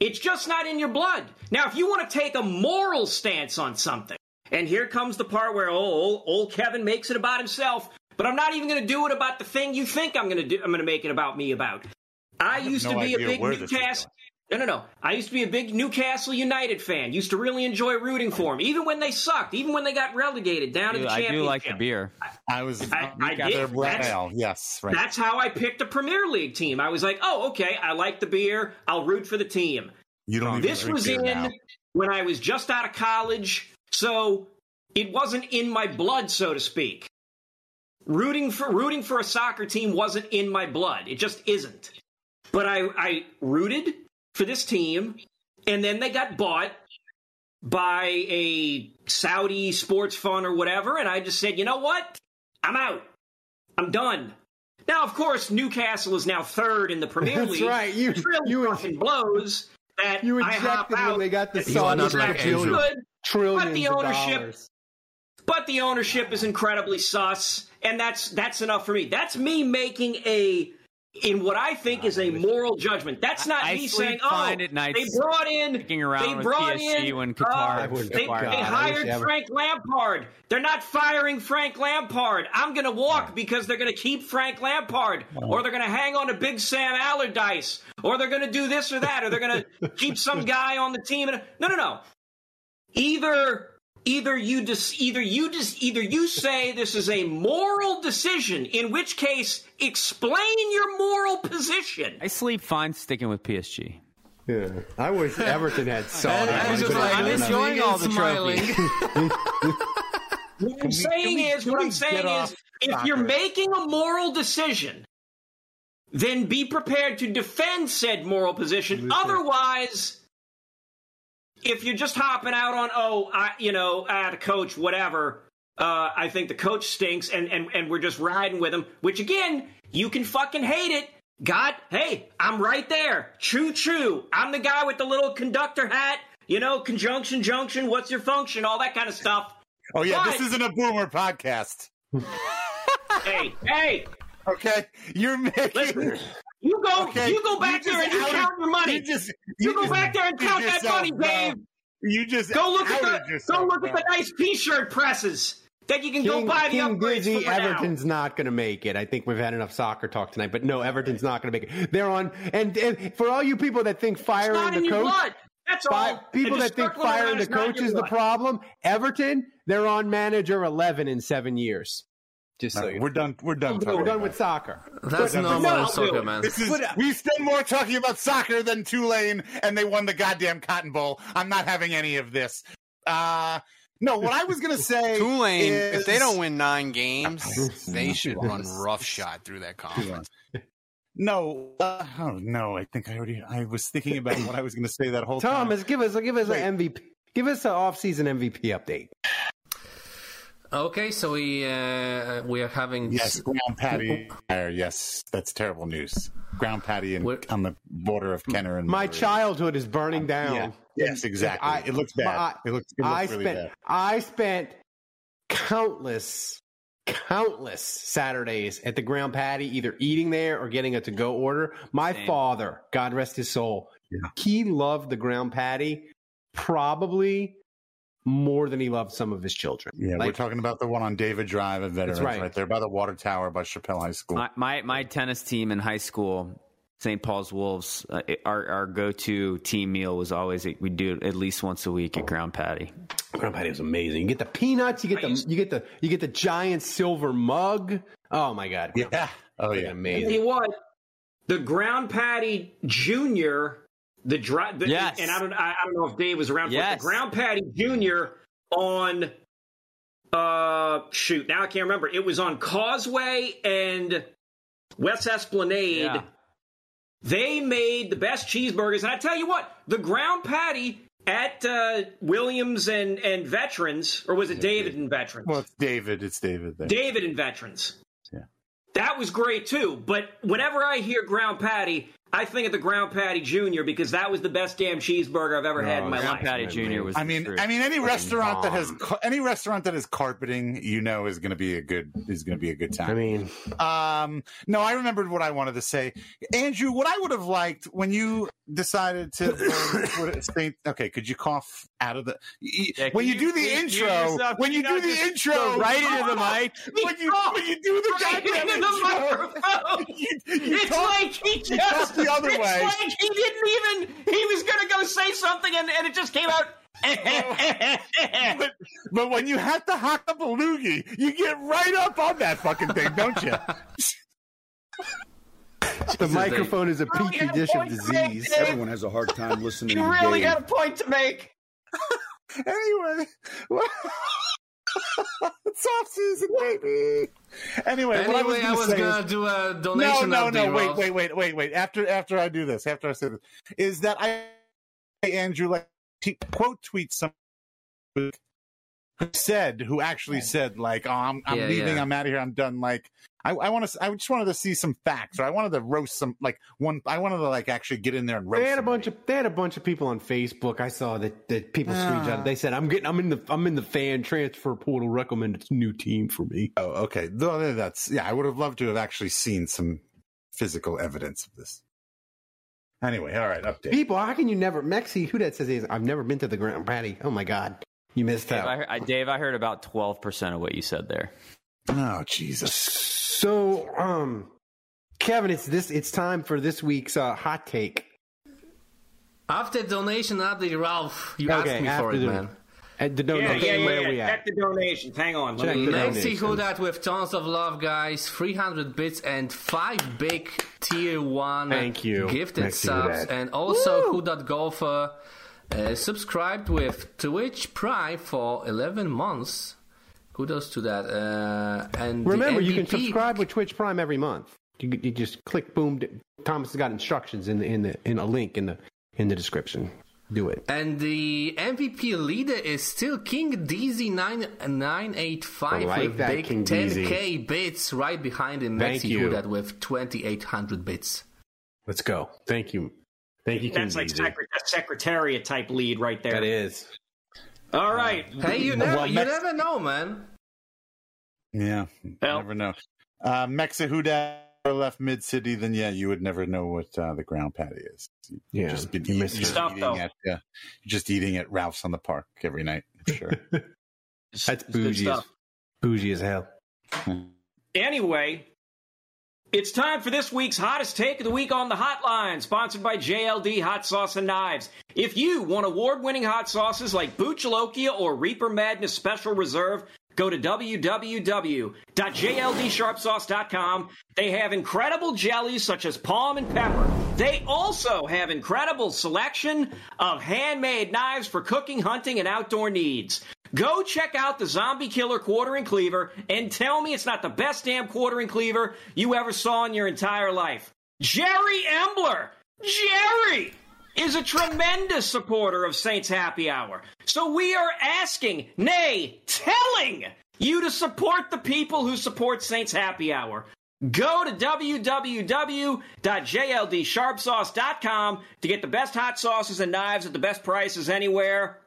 it's just not in your blood. Now, if you want to take a moral stance on something, and here comes the part where old, old Kevin makes it about himself, but I'm not even going to do it about the thing you think I'm going to do. I'm going to make it about me about. I, have used no to be a big where this is Newcastle. No, no, no. I used to be a big Newcastle United fan. Used to really enjoy rooting for them, even when they sucked, even when they got relegated down to the I championship. do like the beer. I was I- I got did. their black That's- Yes, right. That's how I picked a Premier League team. I was like, oh, okay, I like the beer. I'll root for the team. you don't even This drink was beer in now. when I was just out of college, so it wasn't in my blood, so to speak. Rooting for rooting for a soccer team wasn't in my blood. It just isn't. But I, I rooted for this team, and then they got bought by a Saudi sports fund or whatever, and I just said, you know what? I'm out. I'm done. Now, of course, Newcastle is now third in the Premier That's League. right. You- which really you- fucking blows that You I hop out. when they got the You Saudis not for like trillion- but the ownership-. But the ownership is incredibly sus, and that's that's enough for me. That's me making a in what I think is a moral judgment. That's not I me sleep saying, "Oh, fine at night they brought in, sticking around they brought PSG in, when uh, Qatar wouldn't- they, God, they hired they ever- Frank Lampard. They're not firing Frank Lampard. I'm going to walk because they're going to keep Frank Lampard, or they're going to hang on to Big Sam Allardyce, or they're going to do this or that, or they're going to keep some guy on the team. And no, no, no. Either either you just either you just either you say this is a moral decision, in which case explain your moral position. I sleep fine sticking with PSG. Yeah. I wish Everton had Saudi. And money, he's just but like, I don't enjoying all the smiling. What I'm saying we- is, can what I'm saying is, if soccer? you're making a moral decision, then be prepared to defend said moral position. Otherwise, if you're just hopping out on, oh, I, you know, ah, the coach, whatever, uh, I think the coach stinks, and, and and we're just riding with him. Which again, you can fucking hate it. God, hey, I'm right there. Choo choo. I'm the guy with the little conductor hat. You know, conjunction, junction. What's your function? All that kind of stuff. Oh yeah, But- this isn't a boomer podcast. Hey, hey, Okay, you're making. Listen, you go, Okay, you go back you there and you count your money. You just You go just back there and count that money. Dave. You just Go look at the, go look at the nice T-shirt presses that you can go buy the King Dizzy, for now. Everton's not going to make it. I think we've had enough soccer talk tonight, but no, Everton's not going to make it. They're on, and, and for all you people that think firing the coach, blood. That's all. people that think firing the is not in coach is the problem, Everton, they're on manager 11 in seven years. Just so No, you we're done. We're done. know. We're done about with soccer. That's No, in I'll soccer, man. This is, But, uh, we spend more talking about soccer than Tulane, and they won the goddamn Cotton Bowl. I'm not having any of this. Uh, no, what I was going to say. Tulane, is, if they don't win nine games, they should run roughshod through that conference. No, uh, oh no, I think I already. I was thinking about what I was going to say that whole time. Thomas, give us give us Wait. an MVP. Give us an off-season MVP update. Okay, so we uh, we are having Yes, Ground Pat'i. there, Yes, that's terrible news. Ground Pat'i and What- on the border of Kenner and My Metairie. childhood is burning down. Yeah. Yes, exactly. I- it looks bad. I- it looks. It looks I really spent bad. I spent countless countless Saturdays at the Ground Pat'i, either eating there or getting a to go order. My Same. father, God rest his soul, Yeah. he loved the Ground Pat'i probably more than he loved some of his children. Yeah, we're talking about the one on David Drive at Veterans, right. right. there by the water tower by Chapelle High School. My, my my tennis team in high school, St. Paul's Wolves. Uh, it- our our go to team meal was always we do it at least once a week at Ground Pat'i. Ground Pat'i was amazing. You get the peanuts, you get the you get the you get the giant silver mug. Oh my god. yeah. Oh yeah. Tell amazing. you what, the Ground Pat'i junior The drive, the, Yes. and I don't, I, I don't know if Dave was around for it. Yes. the Ground Pat'i junior on. Uh, shoot, now I can't remember. It was on Causeway and West Esplanade. Yeah. They made the best cheeseburgers, and I tell you what, the Ground Pat'i at uh, Williams and and Veterans, or was it David and Veterans? Well, it's David. It's David there. David and Veterans. Yeah. That was great too. But whenever I hear Ground Pat'i, I think of the Ground Pat'i junior because that was the best damn cheeseburger I've ever had in my Ground life. Patty Jr. was. I mean, truth. I mean, any Freaking restaurant that has any restaurant that has carpeting, you know, is going to be a good is going to be a good time. I mean, Um, no, I remembered what I wanted to say, Andrew. What I would have liked when you decided to what. Okay, could you cough out of the Yeah, when can you do the please intro? yourself? When you you do the intro, go right into the mic? When you when you do the Right goddamn into the microphone. you, you It's talk- like he just talk the other it's way. like he didn't even he was gonna go say something and, and it just came out but, but when you have to hack up a loogie, you get right up on that fucking thing, don't you? the microphone is a Really petri got a dish of point to make, disease. Everyone has a hard time listening you really Dave. got a point to make. anyway, it's off season, baby. Anyway, what I was Anyway, gonna I was gonna is- do a no, donation no, update, no. Wait, Ralph. wait, wait, wait, wait. After after I do this, after I say this, is that I Andrew like t- quote tweet some who said who actually said like, "Oh, I'm I'm Yeah, leaving. yeah. I'm out of here. I'm done." Like. I, I want to. I just wanted to see some facts, or I wanted to roast some, like one. I wanted to like actually get in there and roast. They had a bunch of they had a bunch of people on Facebook. I saw that that people screenshot. Ah. They said, "I'm getting I'm in the I'm in the fan transfer portal. Recommend a new team for me." Oh, okay. Though That's yeah. I would have loved to have actually seen some physical evidence of this. Anyway, all right. Update. People, how can you never Mexi? Who that says is? I've never been to the Grand Patty. Oh my god, you missed Dave, out. I, I, Dave, I heard about twelve percent of what you said there. Oh Jesus. So, um, Kevin, it's this. It's time for this week's uh, hot take. After donation update, Ralph, you Okay, asked me after for it, the- man. At the donation, yeah, yeah. where yeah. we at? Check the donations. Hang on. Let Check me- the Maxi donations. who that with tons of love, guys. 300 bits and five big tier one Thank you, gifted Maxi subs, and also who that golfer uh, subscribed with Twitch Prime for 11 months. Kudos to that. Uh, and Remember, you can subscribe with Twitch Prime every month. You, you just click boom. Thomas has got instructions in the in the in a link in the in the description. Do it. And the MVP leader is still King DZ nine nine eight five like with that, big 10k bits right behind him. Thank Maxi you. Hudat with 2800 bits. Let's go. Thank you. Thank you. That's King like DZ. secret, a secretariat type lead right there. That is. All right. Hey, you never Well, you Mex- never know, man. Yeah. you Well- never know. Uh, Mexa Huda left mid city, then yeah, you would never know what uh, the Ground Pat'i is. You Yeah, just been you eat- just it. Eating though. at yeah, just eating at Ralph's on the Park every night. I'm sure. That's It's good bougie. As, bougie as hell. Anyway, it's time for this week's hottest take of the week on the hotline, sponsored by JLD Hot Sauce and Knives. If you want award winning hot sauces like Buchalokia or Reaper Madness Special Reserve, go to www.jldsharpsauce.com. They have incredible jellies such as palm and pepper. They also have incredible selection of handmade knives for cooking, hunting, and outdoor needs. Go check out the Zombie Killer Quartering Cleaver and tell me it's not the best damn quartering cleaver you ever saw in your entire life. Jerry Embler! Jerry! Is a tremendous supporter of Saints Happy Hour. So we are asking, nay, telling you to support the people who support Saints Happy Hour. Go to www.jldsharpsauce.com to get the best hot sauces and knives at the best prices anywhere.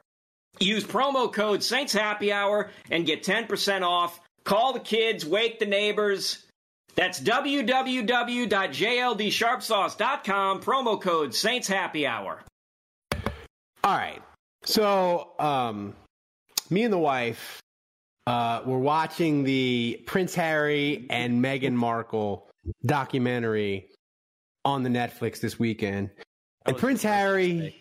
Use promo code Saints Happy Hour and get 10% off. Call the kids, wake the neighbors. That's www.jldsharpsauce.com, promo code Saints Happy Hour. All right. So, um, me and the wife uh, were watching the Prince Harry and Meghan Markle documentary on the Netflix this weekend. And Prince Harry,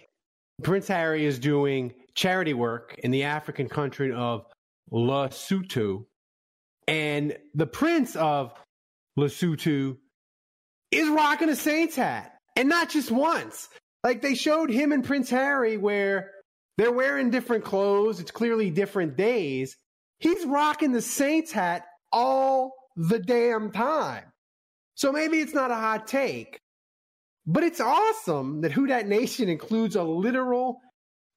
Prince Harry is doing charity work in the African country of Lesotho, and the Prince of Lesotho is rocking a Saints hat, and not just once. Like they showed him and Prince Harry where they're wearing different clothes. It's clearly different days. He's rocking the Saints hat all the damn time. So maybe it's not a hot take, but it's awesome that Who Dat Nation includes a literal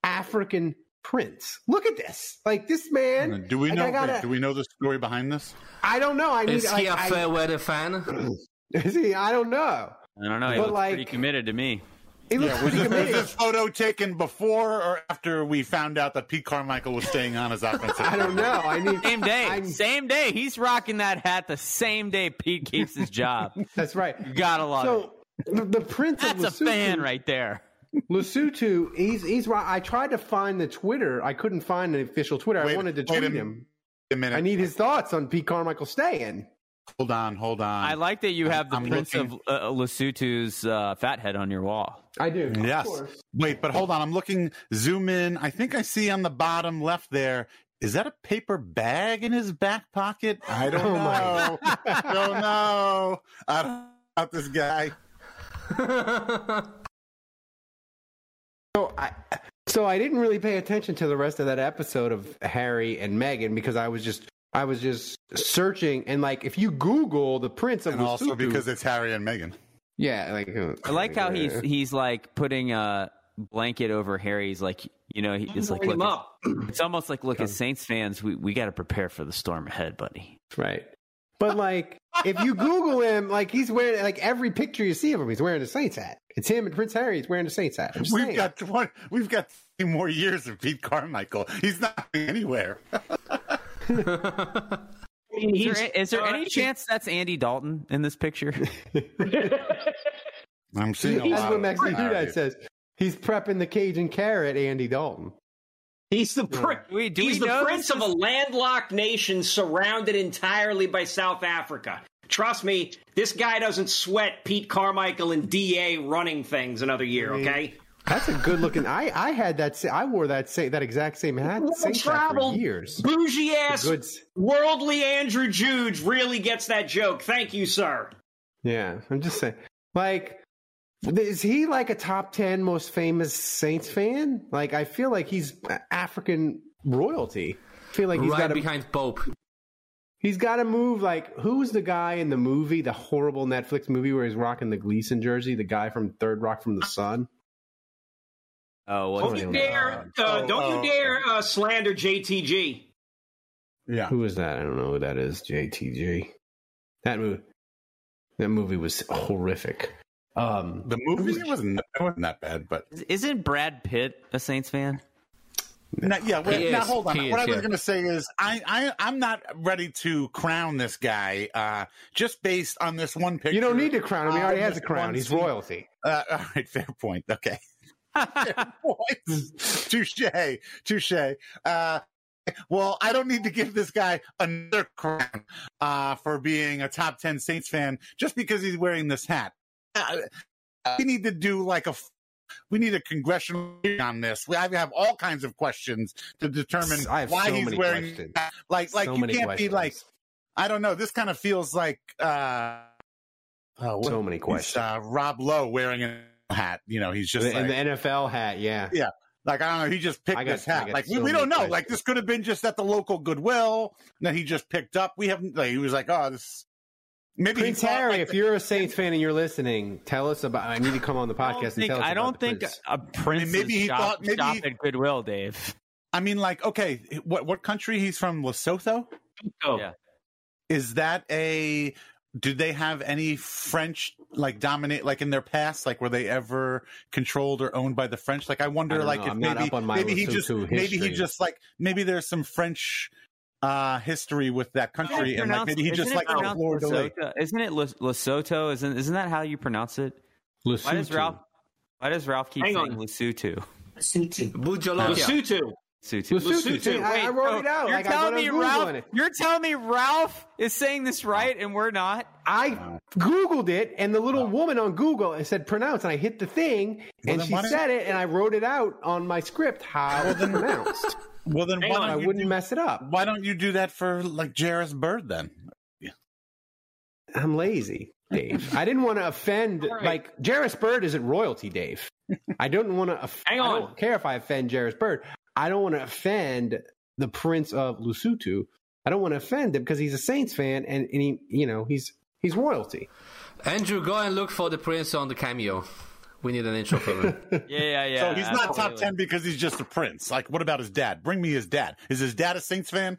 African prince. Look at this. Like this man. Do we like, know? Gotta- do we know the story behind this? I don't know. I need. Is he a like, I- fair weather fan? See, I don't know. I don't know. He But, looks like- pretty committed to me. He looks Was this, was this photo taken before or after we found out that Pete Carmichael was staying on as offensive? I don't know. I need Same day. I'm- Same day. He's rocking that hat the same day Pete keeps his job. That's right. You gotta love it. So the, the prince That's of a fan right there. Lesotho, he's he's right. I tried to find the Twitter. I couldn't find an official Twitter. I wanted to wait tweet a- him. A minute. I need his thoughts on Pete Carmichael staying. hold on, hold on. I like that you have the I'm Prince looking- of uh, Lesotho's uh, fat head on your wall. I do. Yes. course. Wait, but hold on. I'm looking. Zoom in. I think I see on the bottom left there. Is that a paper bag in his back pocket? I don't Oh, know. I don't know. I don't know about this guy. So I so I didn't really pay attention to the rest of that episode of Harry and Meghan because I was just I was just searching and like if you Google the Prince of And also because it's Harry and Meghan. yeah, like uh, I like how he's he's like putting a blanket over Harry's like you know he- it's like look, it's almost like look as Saints fans we we got to prepare for the storm ahead, buddy. right. But like if you Google him, like he's wearing like every picture you see of him, he's wearing a Saints hat. It's him and Prince Harry. He's wearing a Saints hat. We've saying. got one. We've got three more years of Pete Carmichael. He's not anywhere. Is there, is there uh, any chance that's Andy Dalton in this picture? I'm seeing a That's what of Maxine Harry. Hudad says. He's prepping the Cajun carrot, Andy Dalton. He's the prin- Do we- do he's we the know prince of a landlocked nation surrounded entirely by South Africa. Trust me, this guy doesn't sweat Pete Carmichael and DA running things another year. Okay, That's a good looking. I I had that. sa- I wore that sa- that exact same hat, Saints hat for years. bougie ass, Good. worldly Andrew Juge really gets that joke. Thank you, sir. Yeah, I'm just saying. Like, is he like a top ten most famous Saints fan? Like, I feel like he's African royalty. I feel like he's right got to. behind Pope. He's got to move. Like, who's the guy in the movie, the horrible Netflix movie where he's rocking the Gleason jersey? The guy from Third Rock from the Sun. Oh, Don't you Oh, dare, uh, oh, don't oh, you dare uh, slander JTG. Yeah. Who is that? I don't know who that is. JTG. That movie. That movie was horrific. Um, The movie it wasn't, it wasn't that bad, but Isn't Brad Pitt a Saints fan? Now, yeah, wait, He now hold on. He what is, I was yeah. going to say is, I, I, I'm not ready to crown this guy uh, just based on this one picture. you don't need to crown him. He already has a crown. He's royalty. Uh, all right, fair point. Okay, fair point. Touche, touche. Uh, well, I don't need to give this guy another crown uh, for being a top ten Saints fan just because he's wearing this hat. Uh, we need to do like a we need a congressional on this. We have all kinds of questions to determine I have why so he's many wearing questions. like like So you can't questions. be like I don't know. This kind of feels like uh, oh, So many questions. Uh, Rob Lowe wearing a hat. You know, he's just and like, the NFL hat, yeah. Yeah. Like I don't know. He just picked got- this hat. Like we, so we many don't know. Like this could have been just at the local Goodwill that he just picked up. We haven't. Like, he was like, oh, this. Maybe Prince thought, Harry, like, if you're a Saints fan and you're listening, tell us about. I need to come on the I podcast don't and tell us I don't the think Prince. a prince maybe he shop, thought- maybe shop he- at Goodwill, Dave. I mean, like, okay, what what country he's from? Lesotho. Oh, Yeah. Is that a? Do they have any French like dominate like in their past? Like were they ever controlled or owned by the French? Like I wonder, I like know. if I'm not maybe up on my maybe he Lesotho just maybe he just like maybe there's some French uh history with that country and like maybe he just Isn't it like pronounced explored away. Lesotho? Isn't it Lesotho? Isn't isn't that how you pronounce it? Why does Lesotho. Ralph? Why does Ralph keep Hang saying on. Lesotho? Bujolokia. Lesotho. Lesotho. Lesotho. See, I, I Wait, wrote so it out. You're like, telling me Ralph? it. You're telling me Ralph is saying this right and we're not? I Googled it, and the little woman on Google it said pronounce, and I hit the thing, Well, and she said it, and I wrote it out on my script how it's pronounced. Well then Hang why on, don't I you wouldn't do, mess it up. why don't you do that for like Jairus Byrd then? I'm lazy. Dave. I didn't want to offend. right. Like Jairus Byrd isn't royalty, Dave. I don't want to. Hang I don't care if I offend Jairus Byrd. I don't want to offend the Prince of Lesotho. I don't want to offend him because he's a Saints fan and, and he, you know, he's he's royalty. Andrew, go and look for the prince on the cameo. We need an intro for him. Yeah, yeah, yeah. so he's not top 10 because he's just a prince. Like, what about his dad? Bring me his dad. Is his dad a Saints fan?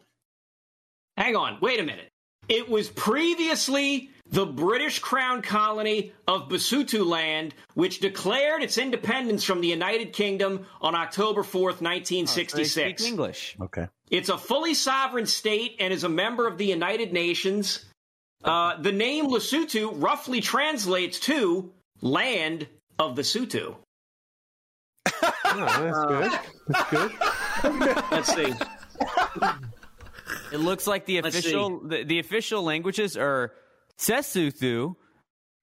Hang on, wait a minute. It was previously the British Crown colony of Basutoland, which declared its independence from the United Kingdom on October 4th, Oh, They 1966. speak English. Okay. It's a fully sovereign state and is a member of the United Nations. Uh, the name Lesotho roughly translates to land of the Sutu. Oh, that's good. That's good. Let's see. It looks like the Let's official the, the official languages are Sesotho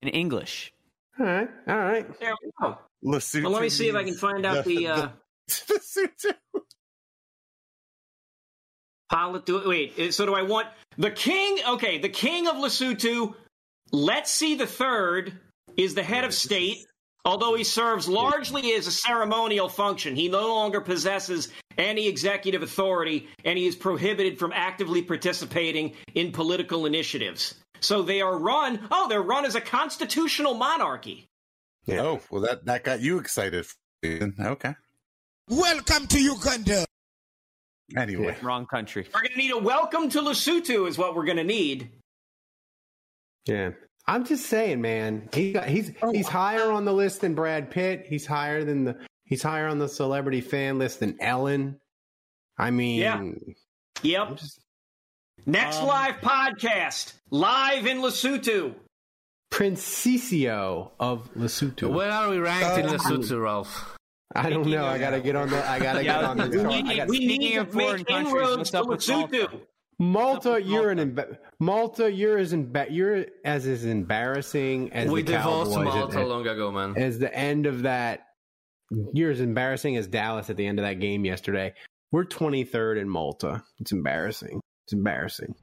and English. All right. All right. There we go. Lesotho Well, let me see if I can find out the. Uh, Lesotho. Polit- do- wait, uh, so do I want the king? Okay, the king of Lesotho, let's see the third, is the head of state. Although he serves largely as a ceremonial function, he no longer possesses any executive authority and he is prohibited from actively participating in political initiatives. So they are run, oh, they're run as a constitutional monarchy. Yeah. Oh, well, that, that got you excited. Okay. Welcome to Uganda. Anyway. Wrong country. We're going to need a welcome to Lesotho, is what we're going to need. Yeah. I'm just saying, man. He got, he's he's higher on the list than Brad Pitt. He's higher than the he's higher on the celebrity fan list than Ellen. I mean, Yeah. Yep. Just Next Um, live podcast, live in Lesotho. Princesio of Lesotho. Where are we ranked in Uh, Lesotho, Ralph? I don't know. I gotta get on the. I gotta get on the. We chart. Need, got- we need Speaking to make inroads to up Lesotho. Malta, What's up with you're an Malta? Malta. You're as emba- you're as as embarrassing as we the divorced Cowboys Malta at, long ago, man. as the end of that. You're as embarrassing as Dallas at the end of that game yesterday. We're 23rd in Malta. It's embarrassing. It's embarrassing.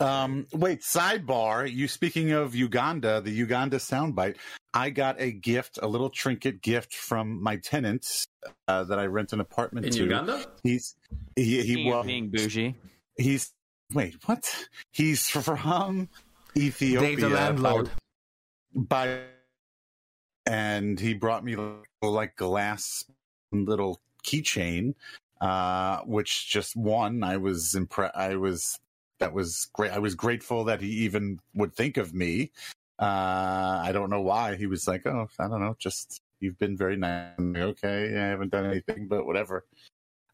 Um, wait, sidebar. You speaking of Uganda, the Uganda soundbite. I got a gift, a little trinket gift from my tenants uh, that I rent an apartment In to. Uganda? He's he, he Speaking of well, being bougie. he's wait what? He's from Ethiopia. Dave the landlord. By, by and he brought me like glass little keychain, uh, which just one I was impressed. I was that was great. I was grateful that he even would think of me. Uh, I don't know why he was like, oh, I don't know, just you've been very nice. Okay, I haven't done anything, but whatever.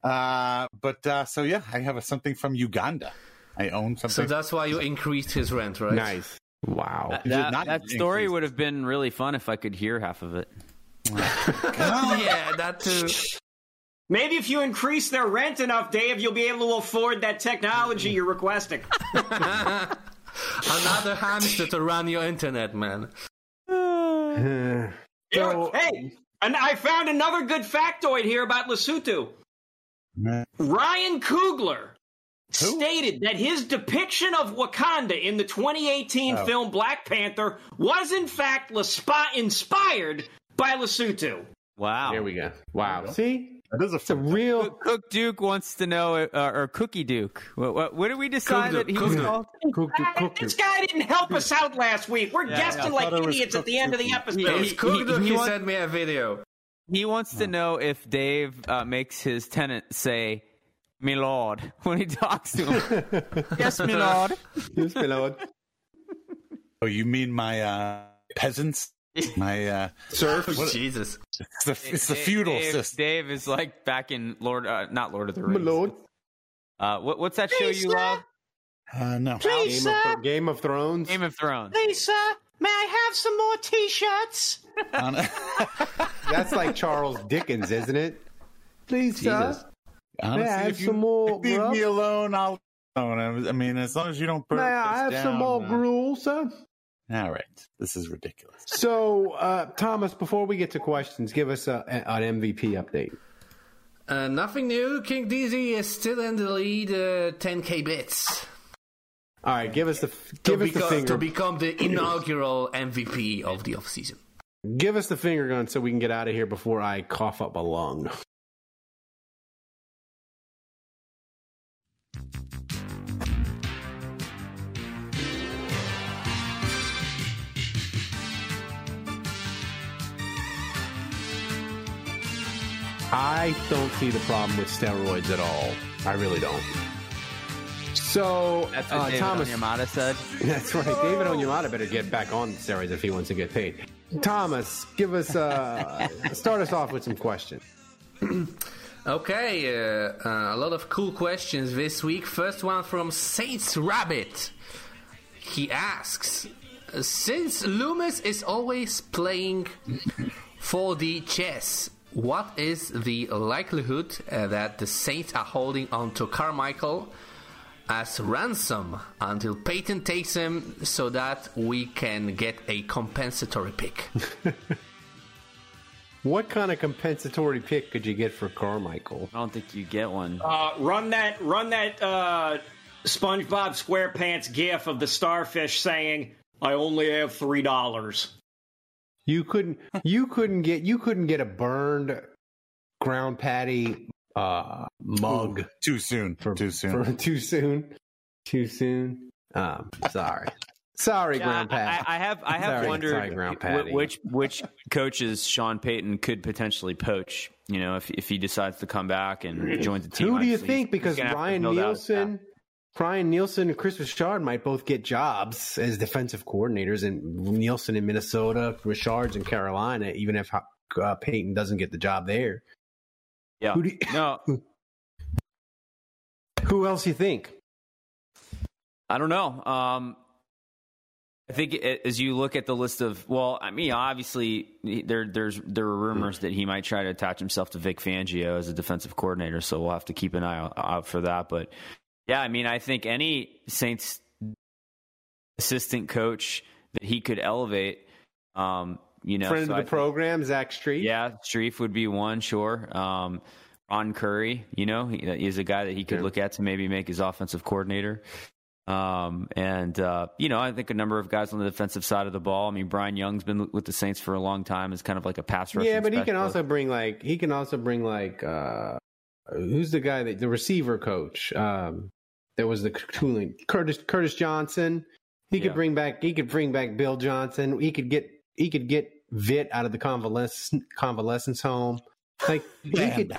Uh, but uh, so yeah, I have a, something from Uganda. I own something. So that's why you increased his rent, right? Nice. Wow. That, Is it that, that story would have been really fun if I could hear half of it. yeah, that too. Maybe if you increase their rent enough, Dave, you'll be able to afford that technology you're requesting. Another hamster to run your internet, man. Uh, You- hey, and I found another good factoid here about Lesotho. Ryan Coogler stated that his depiction of Wakanda in the 2018 Oh. film Black Panther was in fact Lespa- inspired by Lesotho. Wow. Here we go. Wow. See, that is a it's a real. Cook, Cook Duke wants to know, uh, or Cookie Duke. What, what, what did we decide Cook that he Duke, was Cook Duke. called? Cook, Ah, cook, this guy didn't help us out last week. We're Yeah, guessing I like thought idiots at the end of the episode. Yeah, It's he- cool he- that he he want- sent me a video. He wants to know if Dave uh, makes his tenant say, "Me lord" when he talks to him. yes, me lord. Yes, my lord. Oh, you mean my uh, peasants? My uh, Serf. What- Jesus. it's the, it's the feudal Dave, system. Dave is like back in Lord, uh, not Lord of the My Rings. lord. Uh, what, what's that show you love? Uh, no. Game of, Game of Thrones. Game of Thrones. Lisa, may I have some more t-shirts? That's like Charles Dickens, isn't it? Please, Jesus. sir. Honestly, May I have if you some more leave grub? me alone, I'll. I mean, as long as you don't burn May I have some more gruel, sir? All right, this is ridiculous. So, uh, Thomas, before we get to questions, give us a, a- an MVP update. Uh, nothing new. King DZ is still in the lead, uh, 10k bits. All right, give us the to, give us the become, finger. to become the inaugural MVP of the offseason. Give us the finger gun so we can get out of here before I cough up a lung. I don't see the problem with steroids at all. I really don't. So, That's what uh, David Thomas, Onyemata said. that's right. David Onyemata better get back on steroids if he wants to get paid. Thomas, give us uh, start us off with some questions. Okay, uh, uh, a lot of cool questions this week. First one from Saints Rabbit. He asks, since Loomis is always playing 4D chess, what is the likelihood uh, that the Saints are holding on to Carmichael as ransom until Payton takes him so that we can get a compensatory pick? What kind of compensatory pick could you get for Carmichael? I don't think you get one. Uh, run that, run that uh, SpongeBob SquarePants gif of the starfish saying, "I only have three dollars." You couldn't. You couldn't get. You couldn't get a burned Ground Pat'i uh, mug Too soon. for Too soon. For too soon. Too soon. Um, sorry. Sorry, Yeah, Ground Pat'i. I, I have I have Sorry, wondered sorry, Ground Pat'i. which which coaches Sean Payton could potentially poach. You know, if if he decides to come back and join the team. Who do you obviously think? Because gonna have to Ryan build out his. Nielsen, Ryan Nielsen and Kris Richard might both get jobs as defensive coordinators, and Nielsen in Minnesota, Richards in Carolina. Even if uh, Payton doesn't get the job there, Yeah. Who do you- no, who else you think? I don't know. Um, I think as you look at the list of, well, I mean, obviously there there's there are rumors that he might try to attach himself to Vic Fangio as a defensive coordinator, so we'll have to keep an eye out, out for that. But yeah, I mean, I think any Saints assistant coach that he could elevate, um, you know, Friend so of I the think- program, Zach Strief. yeah, Strief would be one, sure. Um, Ron Curry, you know, he, he's a guy that he could Yeah. look at to maybe make his offensive coordinator. Um, and uh, you know, I think a number of guys on the defensive side of the ball. I mean, Brian Young's been with the Saints for a long time, is kind of like a pass rush. Yeah, but he can also bring like he can also bring like uh who's the guy that the receiver coach um that was the cooling Curtis Curtis Johnson. He could Yeah. bring back he could bring back Bill Johnson. He could get he could get Vitt out of the convalescence convalescence home. Like he could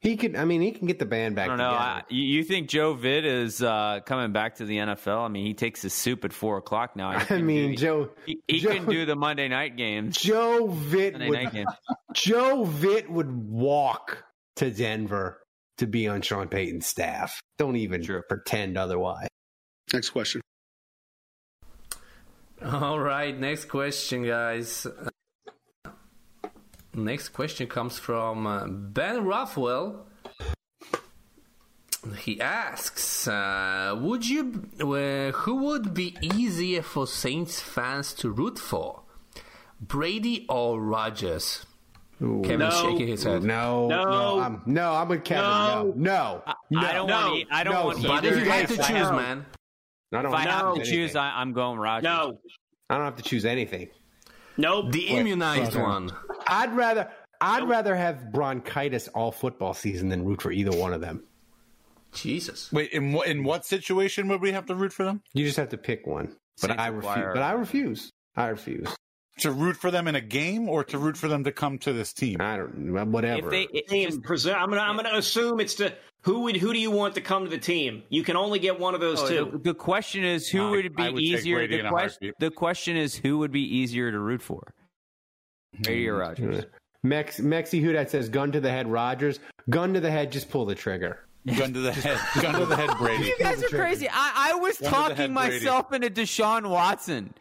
he could I mean he can get the band back I don't know. together. I, you you think Joe Vitt is uh, coming back to the NFL? I mean, he takes his soup at four o'clock now. He I mean do, Joe he, he Joe- can do the Monday night games. Joe Vitt Monday would night games. Joe Vitt would walk to Denver to be on Sean Payton's staff. Don't even True. pretend otherwise. Next question. All right, next question, guys. Next question comes from uh, Ben Rothwell. He asks, uh, "Would you? Uh, who would be easier for Saints fans to root for, Brady or Rodgers?" Kevin's No. shaking his head. No, No. no, I'm, no, I'm with Kevin. No, no, no. I don't No. want. e- I don't No, want But if you had to choose, man, I don't, If I have to choose, I, I'm going Rodgers. No, I don't have to choose anything. Nope. the immunized brother. one. I'd rather, I'd rather have bronchitis all football season than root for either one of them. Jesus. Wait, in what in what situation would we have to root for them? You just have to pick one. But Saints I refuse. But I refuse. I refuse. To root for them in a game or to root for them to come to this team? I don't. Whatever. If they, it, team. just- Presu- I'm gonna I'm gonna assume it's to who would who do you want to come to the team? You can only get one of those oh, the, two. the question is, who I- would be would easier? Brady The, in quest, the question is, who would be easier to root for? Brady or hmm. Rodgers? Mex Mexi who that says gun to the head Rodgers. Gun to the head, just pull the trigger. Gun to the head. Gun to the head, Brady. You guys are crazy. I, I was One to the talking head, Brady. myself into Deshaun Watson.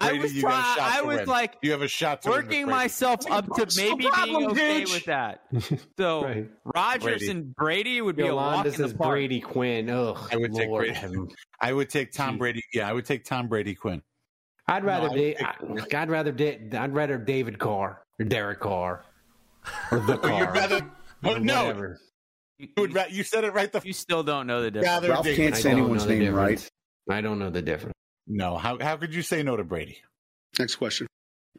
I was you got a trying. shot I was win. like you have a shot to win working myself up to What's the maybe being okay bitch? with that. So Right. Rodgers Brady. and Brady would be a walk Yolanda in the park. Brady Quinn. Ugh, I would take Brady. I would take Tom Brady. Yeah, I would take Tom Brady Quinn. I'd rather I would da- take- I, I'd rather da- I'd rather David Carr or Derek Carr or the oh, Carr. You'd rather. or Oh, no, whatever. You, would, ra- you said it right the You still don't know the difference. rather Ralph dig- can't say anyone's know the name right. I don't know the difference. No, how how could you say no to Brady? Next question.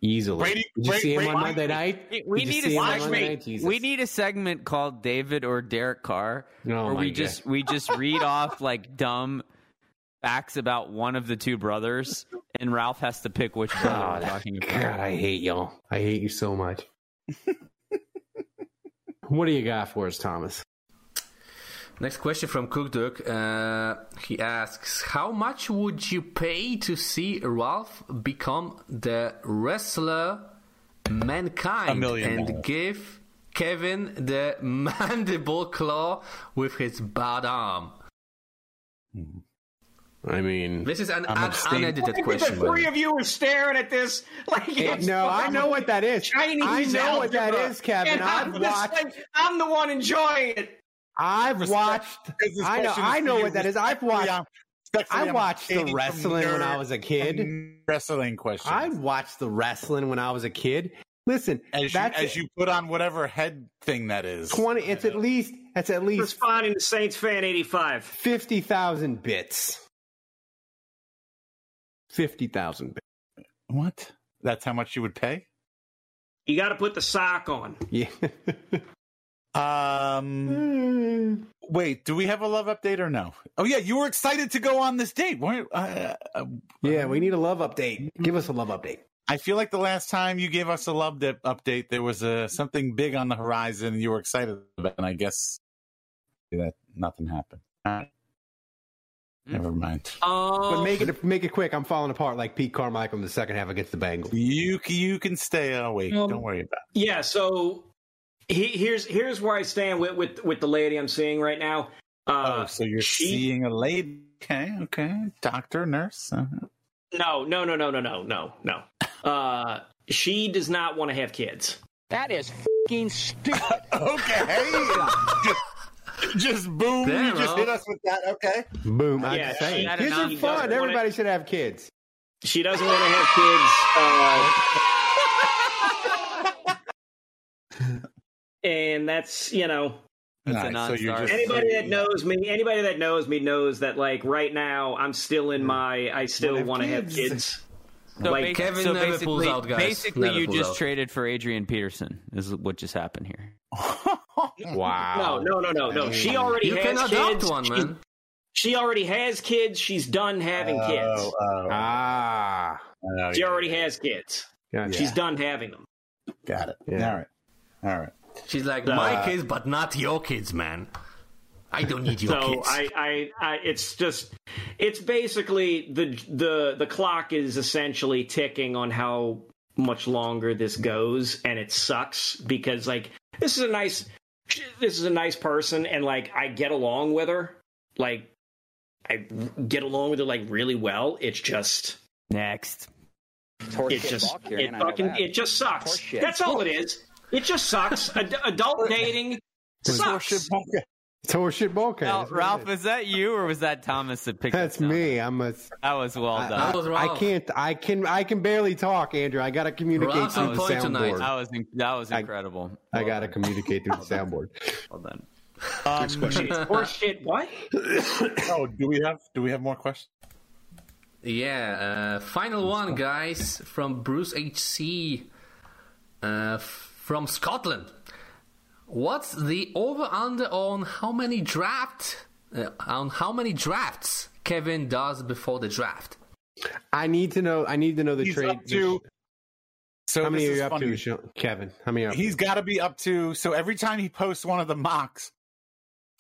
Easily. Brady- Did you Brady- see him Brady- on Monday night? We Did you need a him on watch me. night? We need a segment called David or Derek Carr, Oh where we God. just we just read off like dumb facts about one of the two brothers, and Ralph has to pick which brother Oh, we're ah, talking about. God, I hate y'all. I hate you so much. what do you got for us, Thomas? Next question from Cook Duck. Uh, he asks, "How much would you pay to see Ralph become the wrestler mankind A million and dollars. give Kevin the mandible claw with his bad arm?" I mean, This is an I'm un- abstaining. unedited the question. the three of you are staring at this like it's no, I know what that is. Chinese I know what that is, Kevin. I'm, I've just watched. like, I'm the one enjoying it. I've Respect- watched. I know. I know what that is. I've watched. I'm- I watched the wrestling when I was a kid. Wrestling questions. I watched the wrestling when I was a kid. Listen, as you, that's as you put on whatever head thing that is. twenty. It's at least. It's at least Responding to Saints fan 85. fifty thousand bits. Fifty thousand bits. What? That's how much you would pay? You got to put the sock on. Yeah. Um. Wait, do we have a love update or no? Oh yeah, you were excited to go on this date, weren't? Uh, uh, yeah, we need a love update. Give us a love update. I feel like the last time you gave us a love dip update, there was a something big on the horizon, you were excited about, and I guess that nothing happened. All right. Never mind. Oh, But make it make it quick. I'm falling apart like Pete Carmichael in the second half against the Bengals. You you can stay awake. Um, Don't worry about. yeah. So he, here's here's where I stand with with with the lady I'm seeing right now. Uh, oh, so you're she- seeing a lady? Okay, okay. Doctor, nurse. Uh-huh. No, no, no, no, no, no, no, no. Uh, she does not want to have kids. That is fucking stupid. Okay. just, just boom. Damn, you just hit us with that. Okay. Boom! I'm Yeah, just saying. she- Kids is are not- fun. doesn't Everybody should have kids. She doesn't want to have kids. Uh, and that's you know That's a so you're just anybody that knows me anybody that knows me knows that like right now i'm still in my i still Wanna have want to have kids. kids So Like, basi- Kevin so never basically, pulls out, guys. basically Never you pulls just out. traded for Adrian Peterson. Is what just happened here. Wow. no no no no no she already You has can adopt kids one, she, man. she already has kids she's done having kids Oh, oh, Ah. oh, she yeah. already has kids Gotcha. she's done having them Got it. Yeah. All right. All right. She's like, Uh, my kids, but not your kids, man. I don't need your so kids. I, I, I, it's just, it's basically the the the clock is essentially ticking on how much longer this goes, and it sucks because like this is a nice, this is a nice person, and like I get along with her, like I get along with her like really well. It's just, Next. it just, it fucking, it just sucks. That's all it is. It just sucks. Ad- adult dating sucks. It's horseshit ball can. Now, That's what it Ralph, is. is that you or was that Thomas that picked That's me. I'm a. That was well I, done. That was I can't. I can. I can barely talk, Andrew. I got to communicate Ralph's through the point tonight. soundboard. that was that was incredible. I Well got to communicate through the soundboard. Well done. Next question. Or shit. What? Oh, do we have do we have more questions? Yeah, uh, final one, guys, from Bruce HC uh, f- from Scotland. What's the over under on how many draft uh, on how many drafts Kevin does before the draft? I need to know. I need to know the He's trade. up to. So how many are you up funny. to, Sean- Kevin? How many are you up He's to? got to be up to. So every time he posts one of the mocks,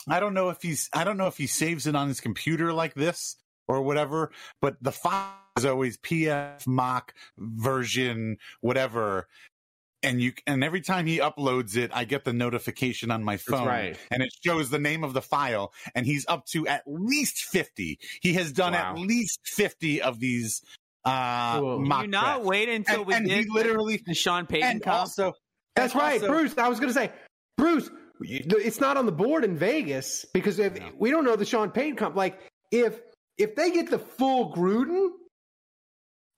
I don't know if he's. I don't know if he saves it on his computer like this or whatever. But the file is always PF mock version whatever. And you and every time he uploads it, I get the notification on my phone, right. and it shows the name of the file. And he's up to at least fifty. He has done Wow. at least fifty of these uh, Cool. Mock you not drafts. wait until And, we and get he literally the Sean Payton and comp? also That's and right, also- Bruce. I was going to say, Bruce. It's not on the board in Vegas because if we don't know the Sean Payton comp. Like if if they get the full Gruden,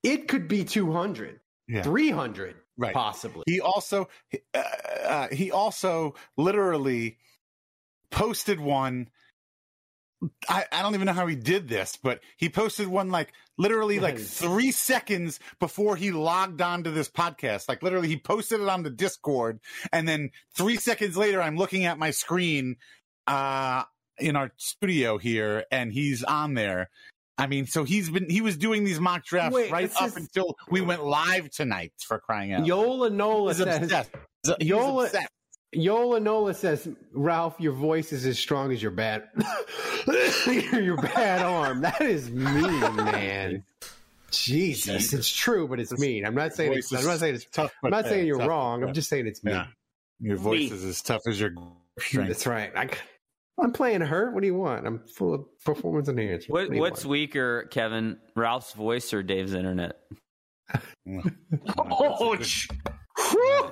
it could be 200, Yeah. 300, Right. possibly. He also uh, uh, he also literally posted one. I, I don't even know how he did this, but he posted one like literally like three seconds before he logged on to this podcast. Like literally, he posted it on the Discord, and then three seconds later, I'm looking at my screen uh, in our studio here, and he's on there. I mean, so he's been he was doing these mock drafts Wait, right up is- until we went live tonight for crying out. Yola Nola He's says. obsessed. He's Yola, obsessed. Yola Nola says, Ralph, your voice is as strong as your bad, your bad arm. That is mean, man. Jesus, it's true, but it's mean. I'm not saying it's. I'm not saying it's. tough, I'm not saying you're Tough, wrong. I'm just saying it's mean. Yeah. Your voice Me. is as tough as your strength. That's right. I, I'm playing hurt. What do you want? I'm full of performance enhancement. What, do you what's want? weaker, Kevin? Ralph's voice or Dave's internet? Oh, sh- Whew.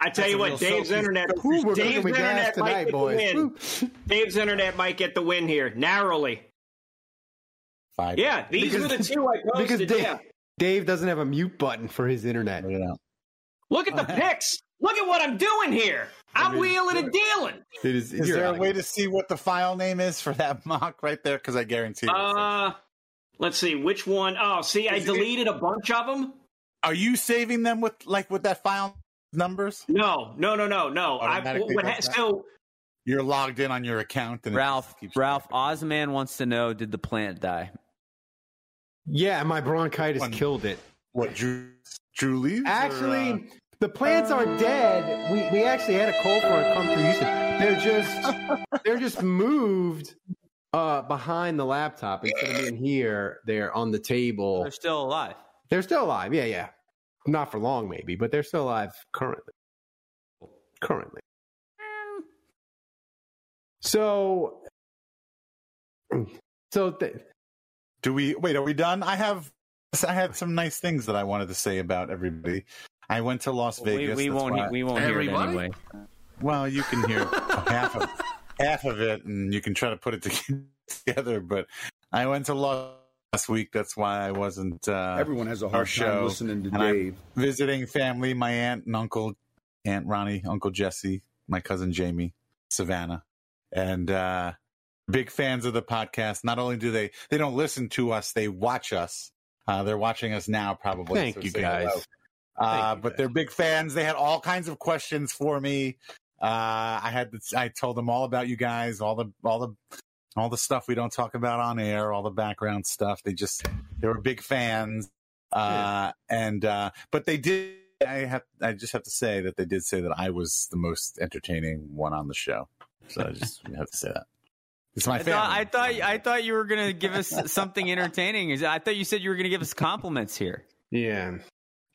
I tell you what, Dave's internet. Ooh, Dave's cooking with gas internet might get boys. the win. Woo. Dave's internet might get the win here narrowly. Five. Yeah, these Because- were the two I Because. Dave, yeah. Dave doesn't have a mute button for his internet. Look. Look at the pics. Look at what I'm doing here. I'm mean, wheeling and dealing. It is. Is there a way to see what the file name is for that mock right there? Because I guarantee. Uh, let's see which one. Oh, see, I Is it- deleted a bunch of them. are you saving them with like with that file numbers? No, no, no, no, no. I, what, ha- so you're logged in on your account, and it Ralph, just Ralph, Ozman wants to know: Did the plant die? Yeah, my bronchitis One. killed it. What Drew? Drew leaves? or, Actually, uh, the plants are dead. We we actually had a cold front come through Houston. They're just they're just moved uh behind the laptop instead of being here. They're on the table. They're still alive. They're still alive. Yeah, yeah. Not for long, maybe, but they're still alive currently. Currently. So, so th- do we wait? Are we done? I have. I had some nice things that I wanted to say about everybody. I went to Las Vegas. we that's won't. why- We won't hear it anyway. Well, you can hear half of half of it, and you can try to put it together. But I went to Las last week. That's why I wasn't. Uh, Everyone has a our hard time show, listening to and I'm Dave. visiting family. My aunt and uncle, Aunt Ronnie, Uncle Jesse, my cousin Jamie, Savannah, and uh, big fans of the podcast. Not only do they they don't listen to us, they watch us. Uh, they're watching us now, probably. Thank so you, guys. hello. Uh, you, but guys. they're big fans. They had all kinds of questions for me. Uh, I had I told them all about you guys, all the all the all the stuff we don't talk about on air, all the background stuff. They just they were big fans. Uh, and uh, but they did. I have I just have to say that they did say that I was the most entertaining one on the show. So I just have to say that. It's my I family. thought, I thought. I thought you were gonna give us something entertaining. I thought you said you were gonna give us compliments here. yeah.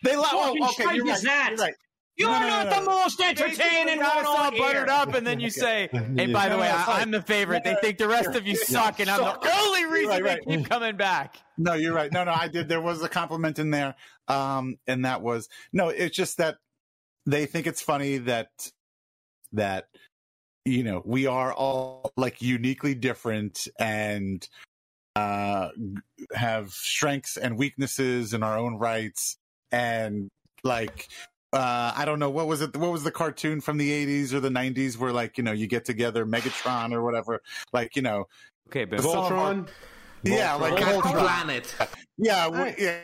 They love. Oh, Fucking okay, you're right. that? You're right. You're No, no, no, not no. the most entertaining got one us all on buttered up, and then you say, "Hey, by the way, I, I'm the favorite. They think the rest of you suck, and I'm the only reason Right, right. they keep coming back." No, you're right. No, no, I did. There was a compliment in there. Um, and that was no, it's just that they think it's funny that that you know, we are all like uniquely different and uh have strengths and weaknesses in our own rights and like uh I don't know what was it what was the cartoon from the 80s or the 90s where like you know you get together Megatron or whatever like you know Okay, but Some of our- Voltron. yeah like Voltron. Planet. Yeah, Right. yeah,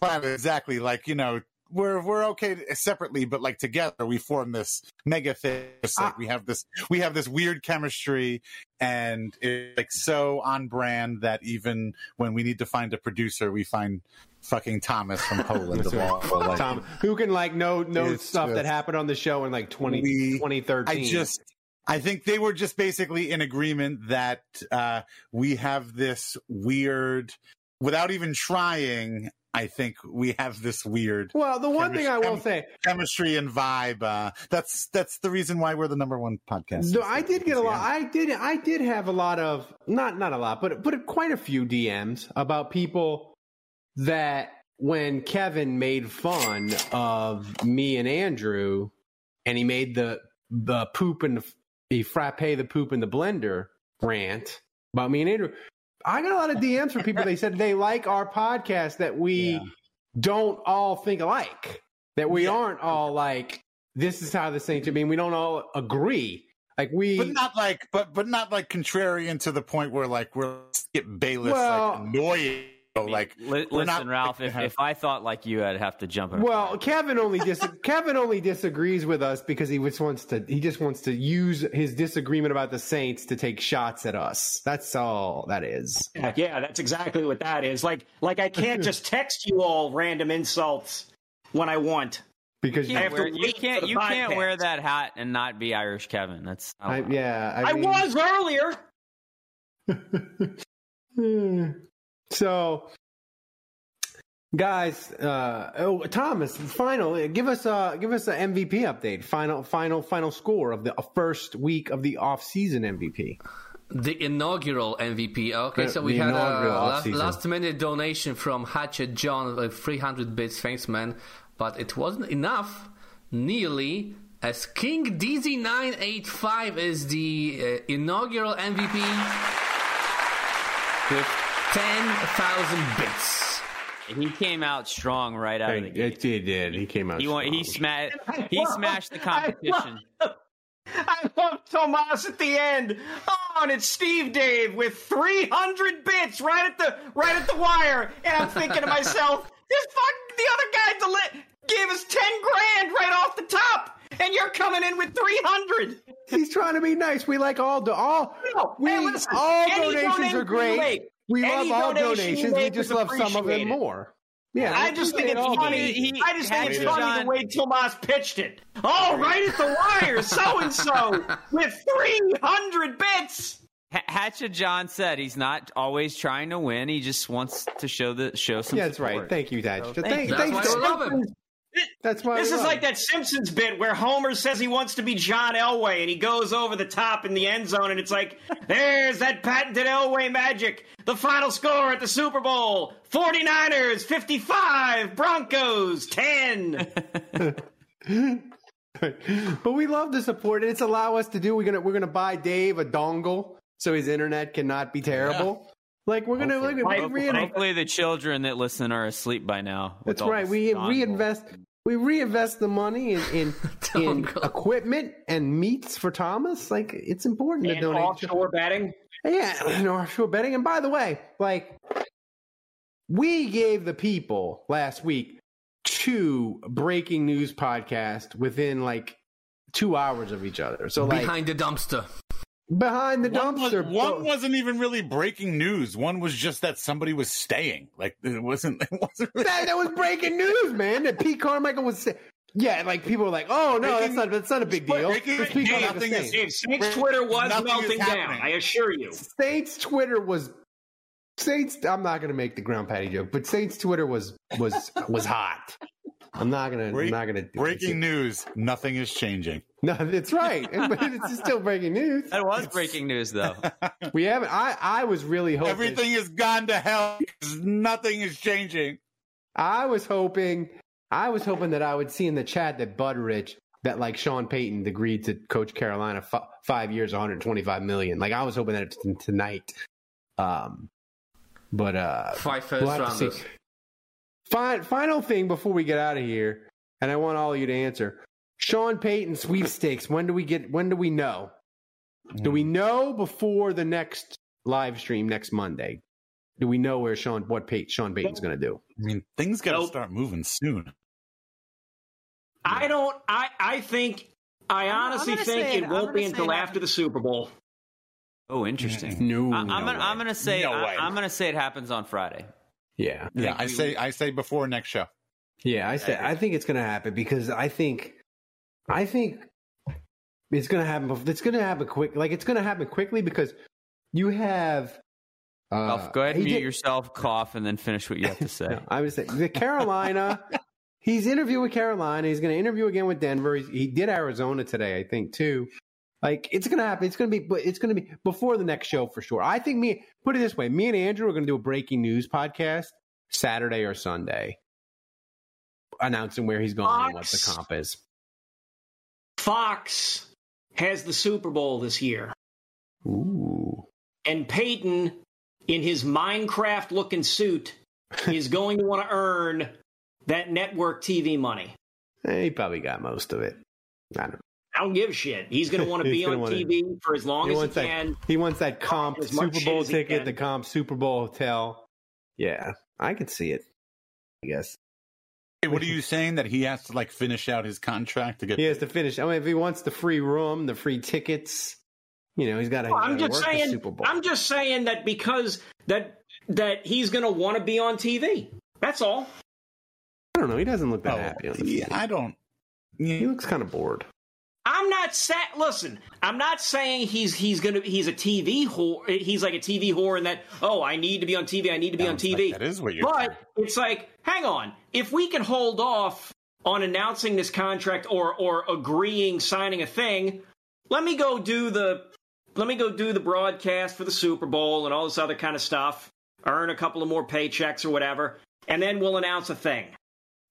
planet exactly. Like you know, we're we're okay separately, but like together we form this mega thing. Like Ah. we have this we have this weird chemistry, and it's like so on brand that even when we need to find a producer, we find fucking Thomas from Poland. of all, like, Tom, who can like know know stuff that happened on the show in like 20, We- 2013. I just I think they were just basically in agreement that uh, we have this weird, without even trying. I think we have this weird well, the one thing I will Chemistry- say, chemistry and vibe. Uh, that's that's the reason why we're the number one podcast. no, I did get a lot. I did. I did have a lot of not not a lot, but but quite a few DMs about people that when Kevin made fun of me and Andrew, and he made the the poop and the he frappe the poop in the blender rant about me and Andrew. I got a lot of DMs from people. They said they like our podcast that we Yeah. don't all think alike. That we Yeah. aren't all like this is how the Saints. I mean, we don't all agree. Like we, but not like, but but not like contrarian to the point where like we're Skip Bayless Well- like annoying. Like Li- listen, not- Ralph. If, if I thought like you, I'd have to jump. in. Well, Kevin only dis- Kevin only disagrees with us because he just wants to he just wants to use his disagreement about the Saints to take shots at us. That's all that is. Yeah, yeah, that's exactly what that is. Like, like I can't just text you all random insults when I want. Because you can't, wear, you can't, for the you can't wear that hat and not be Irish Kevin. That's I, yeah, I, I mean- was earlier. So, guys, uh, oh, Thomas, final, give us a give us an MVP update. Final, final, final score of the uh, first week of the off season MVP. The inaugural MVP. Okay, so we the had a last, last, minute donation from Hatchet John, like 300 bits. Thanks, man. But it wasn't enough. Nearly, as King DZ985 is the uh, inaugural MVP 10,000 bits. He came out strong right out of the gate. It, it did. He came out. He won, he strong. smashed he smashed the competition. I love Tomas at the end. Oh, and it's Steve Dave with 300 bits right at the right at the wire, and I'm thinking to myself, this fuck the other guy deli- gave us 10 grand right off the top, and you're coming in with 300. He's trying to be nice. We like all do all. No, we hey, listen, all any donations donation are you great. Make, we any love all donations. We just love some of them more. Yeah, I just think it's all funny. donations. I just think it's funny John- the way Tomas pitched it. Oh, right at the wire, so and so with 300 bits. Ha- Hatchet John said he's not always trying to win. He just wants to show the show some. Yeah, that's right. Thank you, Dad. So Thank- thank you. That's thanks why to- we love him. That's why This we is love like that Simpsons bit where Homer says he wants to be John Elway and he goes over the top in the end zone and it's like, there's that patented Elway magic. The final score at the Super Bowl 49ers 55, Broncos 10. but we love the support, and it's allow us to do. We're gonna we're gonna buy Dave a dongle so his internet cannot be terrible. Like we're gonna look at we Hopefully, reinvest. hopefully the children that listen are asleep by now. That's right. this We dongle. reinvest. We reinvest the money in in, in equipment and meats for Thomas. Like it's important to donate. offshore betting. Yeah, you know, offshore betting. And by the way, like we gave the people last week two breaking news podcasts within like two hours of each other. So like Behind the dumpster. Behind the One, was, dumpster. one wasn't even really breaking news. One was just that somebody was staying. Like it wasn't. It wasn't. Really, that, that was breaking news, man. That Pete Carmichael was. Say- yeah, like people were like, "Oh no, that's not that's not a big deal." breaking- Because Pete Dave, Carmichael nothing is- saying. Saints Twitter was melting down. I assure you. Saints Twitter was Saints. I'm not gonna make the Ground Pat'i joke, but Saints Twitter was was was hot. I'm not gonna. I'm not gonna. do it. breaking news. Nothing is changing. No, it's right, but it's still breaking news. That was breaking news, though. We haven't. I I was really hoping. Everything has gone to hell. 'cause Nothing is changing. I was hoping. I was hoping that I would see in the chat that Budrich that like Sean Payton agreed to coach Carolina f- five years, 125 million. Like I was hoping that t- tonight. Um, but uh, Five first we'll have rounders. Fin- final thing before we get out of here, and I want all of you to answer. Sean Payton sweepstakes. When do we get? When do we know? Do we hmm. know before the next live stream next Monday? Do we know where Sean what Payton, Sean Payton's going to do? I mean, things got to Nope. start moving soon. I don't. I I think. I honestly think it it- won't be until it after the Super Bowl. Oh, interesting. No, I, I'm no gonna, way. I'm gonna say, No I. I'm gonna say it happens on Friday. Yeah, Yeah, I say I say before next show. yeah. I say I think it's going to happen because I think I think it's going to happen. It's going to happen quick. Like it's going to happen quickly because you have. Uh, Ralph, go ahead and mute did- yourself, cough, and then finish what you have to say. No, I was say the Carolina. he's interviewing with Carolina. He's going to interview again with Denver. He's, he did Arizona today, I think, too. Like it's going to happen. It's going to be, but it's to be before the next show for sure. I think me. Put it this way: me and Andrew are going to do a breaking news podcast Saturday or Sunday, announcing where he's going and what the comp is. Fox has the Super Bowl this year, Ooh, and Payton, in his Minecraft-looking suit, is going to want to earn that network TV money. He probably got most of it. I don't. know. I don't give a shit. He's going to want to be on wanna- TV for as long he as he wants that. can. He wants that comp Super Bowl ticket, the comp Super Bowl hotel. Yeah, I can see it. I guess Hey, what are you saying that he has to like finish out his contract to get? he has to finish. I mean, if he wants the free room, the free tickets, you know, he's got to. Well, I'm just work saying. the Super Bowl. I'm just saying that because that that he's going to want to be on TV. That's all. I don't know. He doesn't look that Oh, happy on the yeah. I don't. He looks kind of bored. I'm not sa Listen, I'm not saying he's he's gonna he's a TV whore. He's like a TV whore, and that oh, I need to be on TV. I need to be on Sounds like TV. that is what you're But it's like, hang on. If we can hold off on announcing this contract or or agreeing signing a thing, let me go do the let me go do the broadcast for the Super Bowl and all this other kind of stuff. Earn a couple of more paychecks or whatever, and then we'll announce a thing.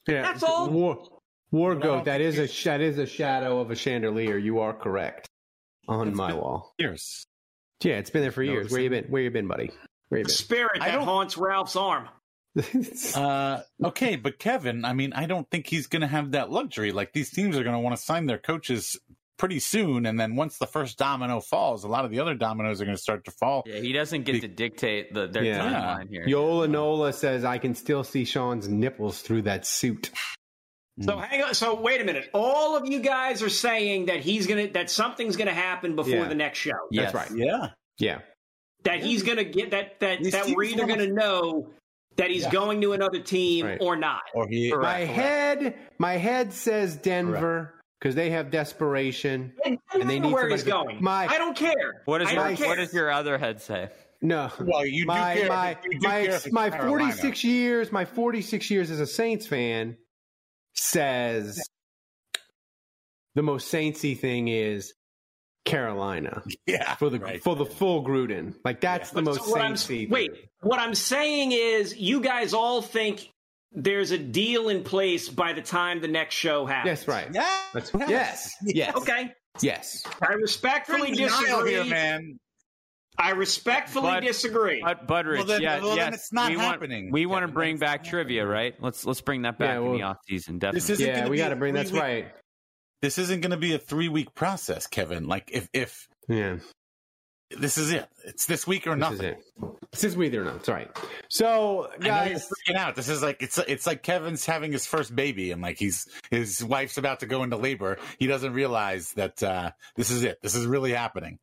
Yeah, That's all. War, war goat. don't That think is a that is a shadow of a chandelier. You are correct on It's my wall. years. Yeah, it's been there for years. Where you been? Where you been, buddy? Where you The spirit that haunts Ralph's arm. Uh, okay, but Kevin, I mean, I don't think he's going to have that luxury. Like these teams are going to want to sign their coaches pretty soon, and then once the first domino falls, a lot of the other dominoes are going to start to fall. Yeah, he doesn't get to dictate the, their Yeah. timeline here. Yola Nola says I can still see Sean's nipples through that suit. So mm. hang on. So wait a minute. All of you guys are saying that he's gonna that something's gonna happen before Yeah. the next show. Yes. That's right. Yeah, Yeah. That he's gonna get that that These that we're either gonna know that he's Yeah. going to another team Right. or not. or he. My head, my head says Denver because they have desperation. And, And they need where he's to- going. My- I don't care. What, is I your, care. what does your other head say? No. Well, you do my care. my you do my care if it's my Carolina. 46 years, my 46 years as a Saints fan says the most Saintsy thing is Carolina Yeah, for the right. for the full Gruden. Like that's the But most so what Saintsy. Wait, what I'm saying is, you guys all think there's a deal in place by the time the next show happens. Yes, right. Yeah, That's, yes. Yes. Okay. Yes. I respectfully disagree. here, man. I respectfully But- disagree. But Budrich, Well, then- yeah, well, then yes, it's not we happening, Want, we want to bring back trivia, happening. right? Let's let's bring that back Yeah, in the well, off season. Definitely. This isn't Yeah, we got to bring. That's three-week- right. This isn't going to be a three week process, Kevin. Like if if Yeah. this is it, it's this week or This nothing. is it. This is we either or not. It's all right. So, I know you're guys, freaking out. This is like it's it's like Kevin's having his first baby, and like he's his wife's about to go into labor. He doesn't realize that uh, this is it. This is really happening.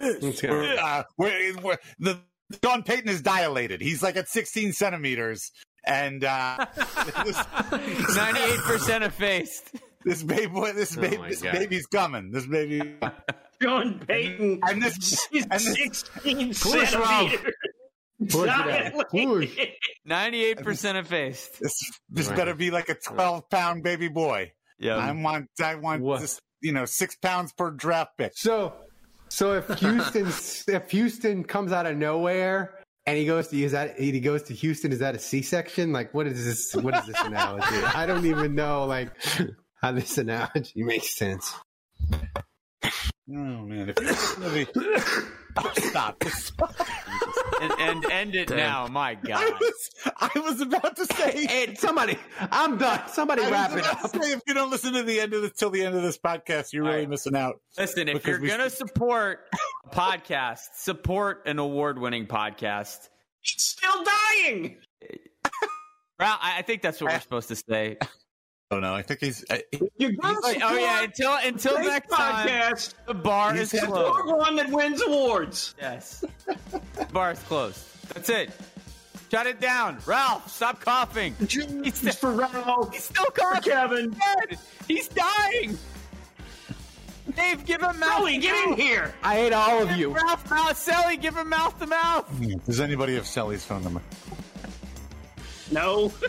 Let's. We're, uh, we're, we're, the Sean Payton is dilated. He's like at 16 centimeters, and uh, this, Ninety-eight percent effaced. this baby, this Oh baby, this God. baby's coming. This baby, Sean Payton, and this, he's and this 16 Push, centimeters. Push. Push. Ninety-eight percent effaced. this, this Right. better be like a 12 pound baby boy. Yeah. I want, I want What? this, you know, six pounds per draft pick. So, so if Houston if Houston comes out of nowhere and he goes to is that he goes to Houston, is that a C section? Like, what is this? What is this analogy? I don't even know like how this analogy makes sense. Oh man, if you're gonna be, stop. and, and end it now. My I God. was, I was about to say. Hey, somebody, I'm done. Somebody I wrap was it up. to say, if you don't listen to the end of this till the end of this podcast, you're really right. missing out. Listen, if Because you're we- gonna support a podcast, support an award-winning podcast. It's still dying. Well, I I think that's what we're supposed to say. Oh no, I think he's. I, You're going to Oh yeah, until until this next time, podcast. the bar is had- closed. You're one that wins awards. Yes, the bar is closed. That's it. Shut it down, Ralph. Stop coughing. He's still, for Ralph. he's still coughing. Kevin. Dead. He's dying. Dave, give him mouth. Sully, get in here. I hate all of you. Ralph, mouth, Sally, give him mouth to mouth. does anybody have Sally's phone number? No.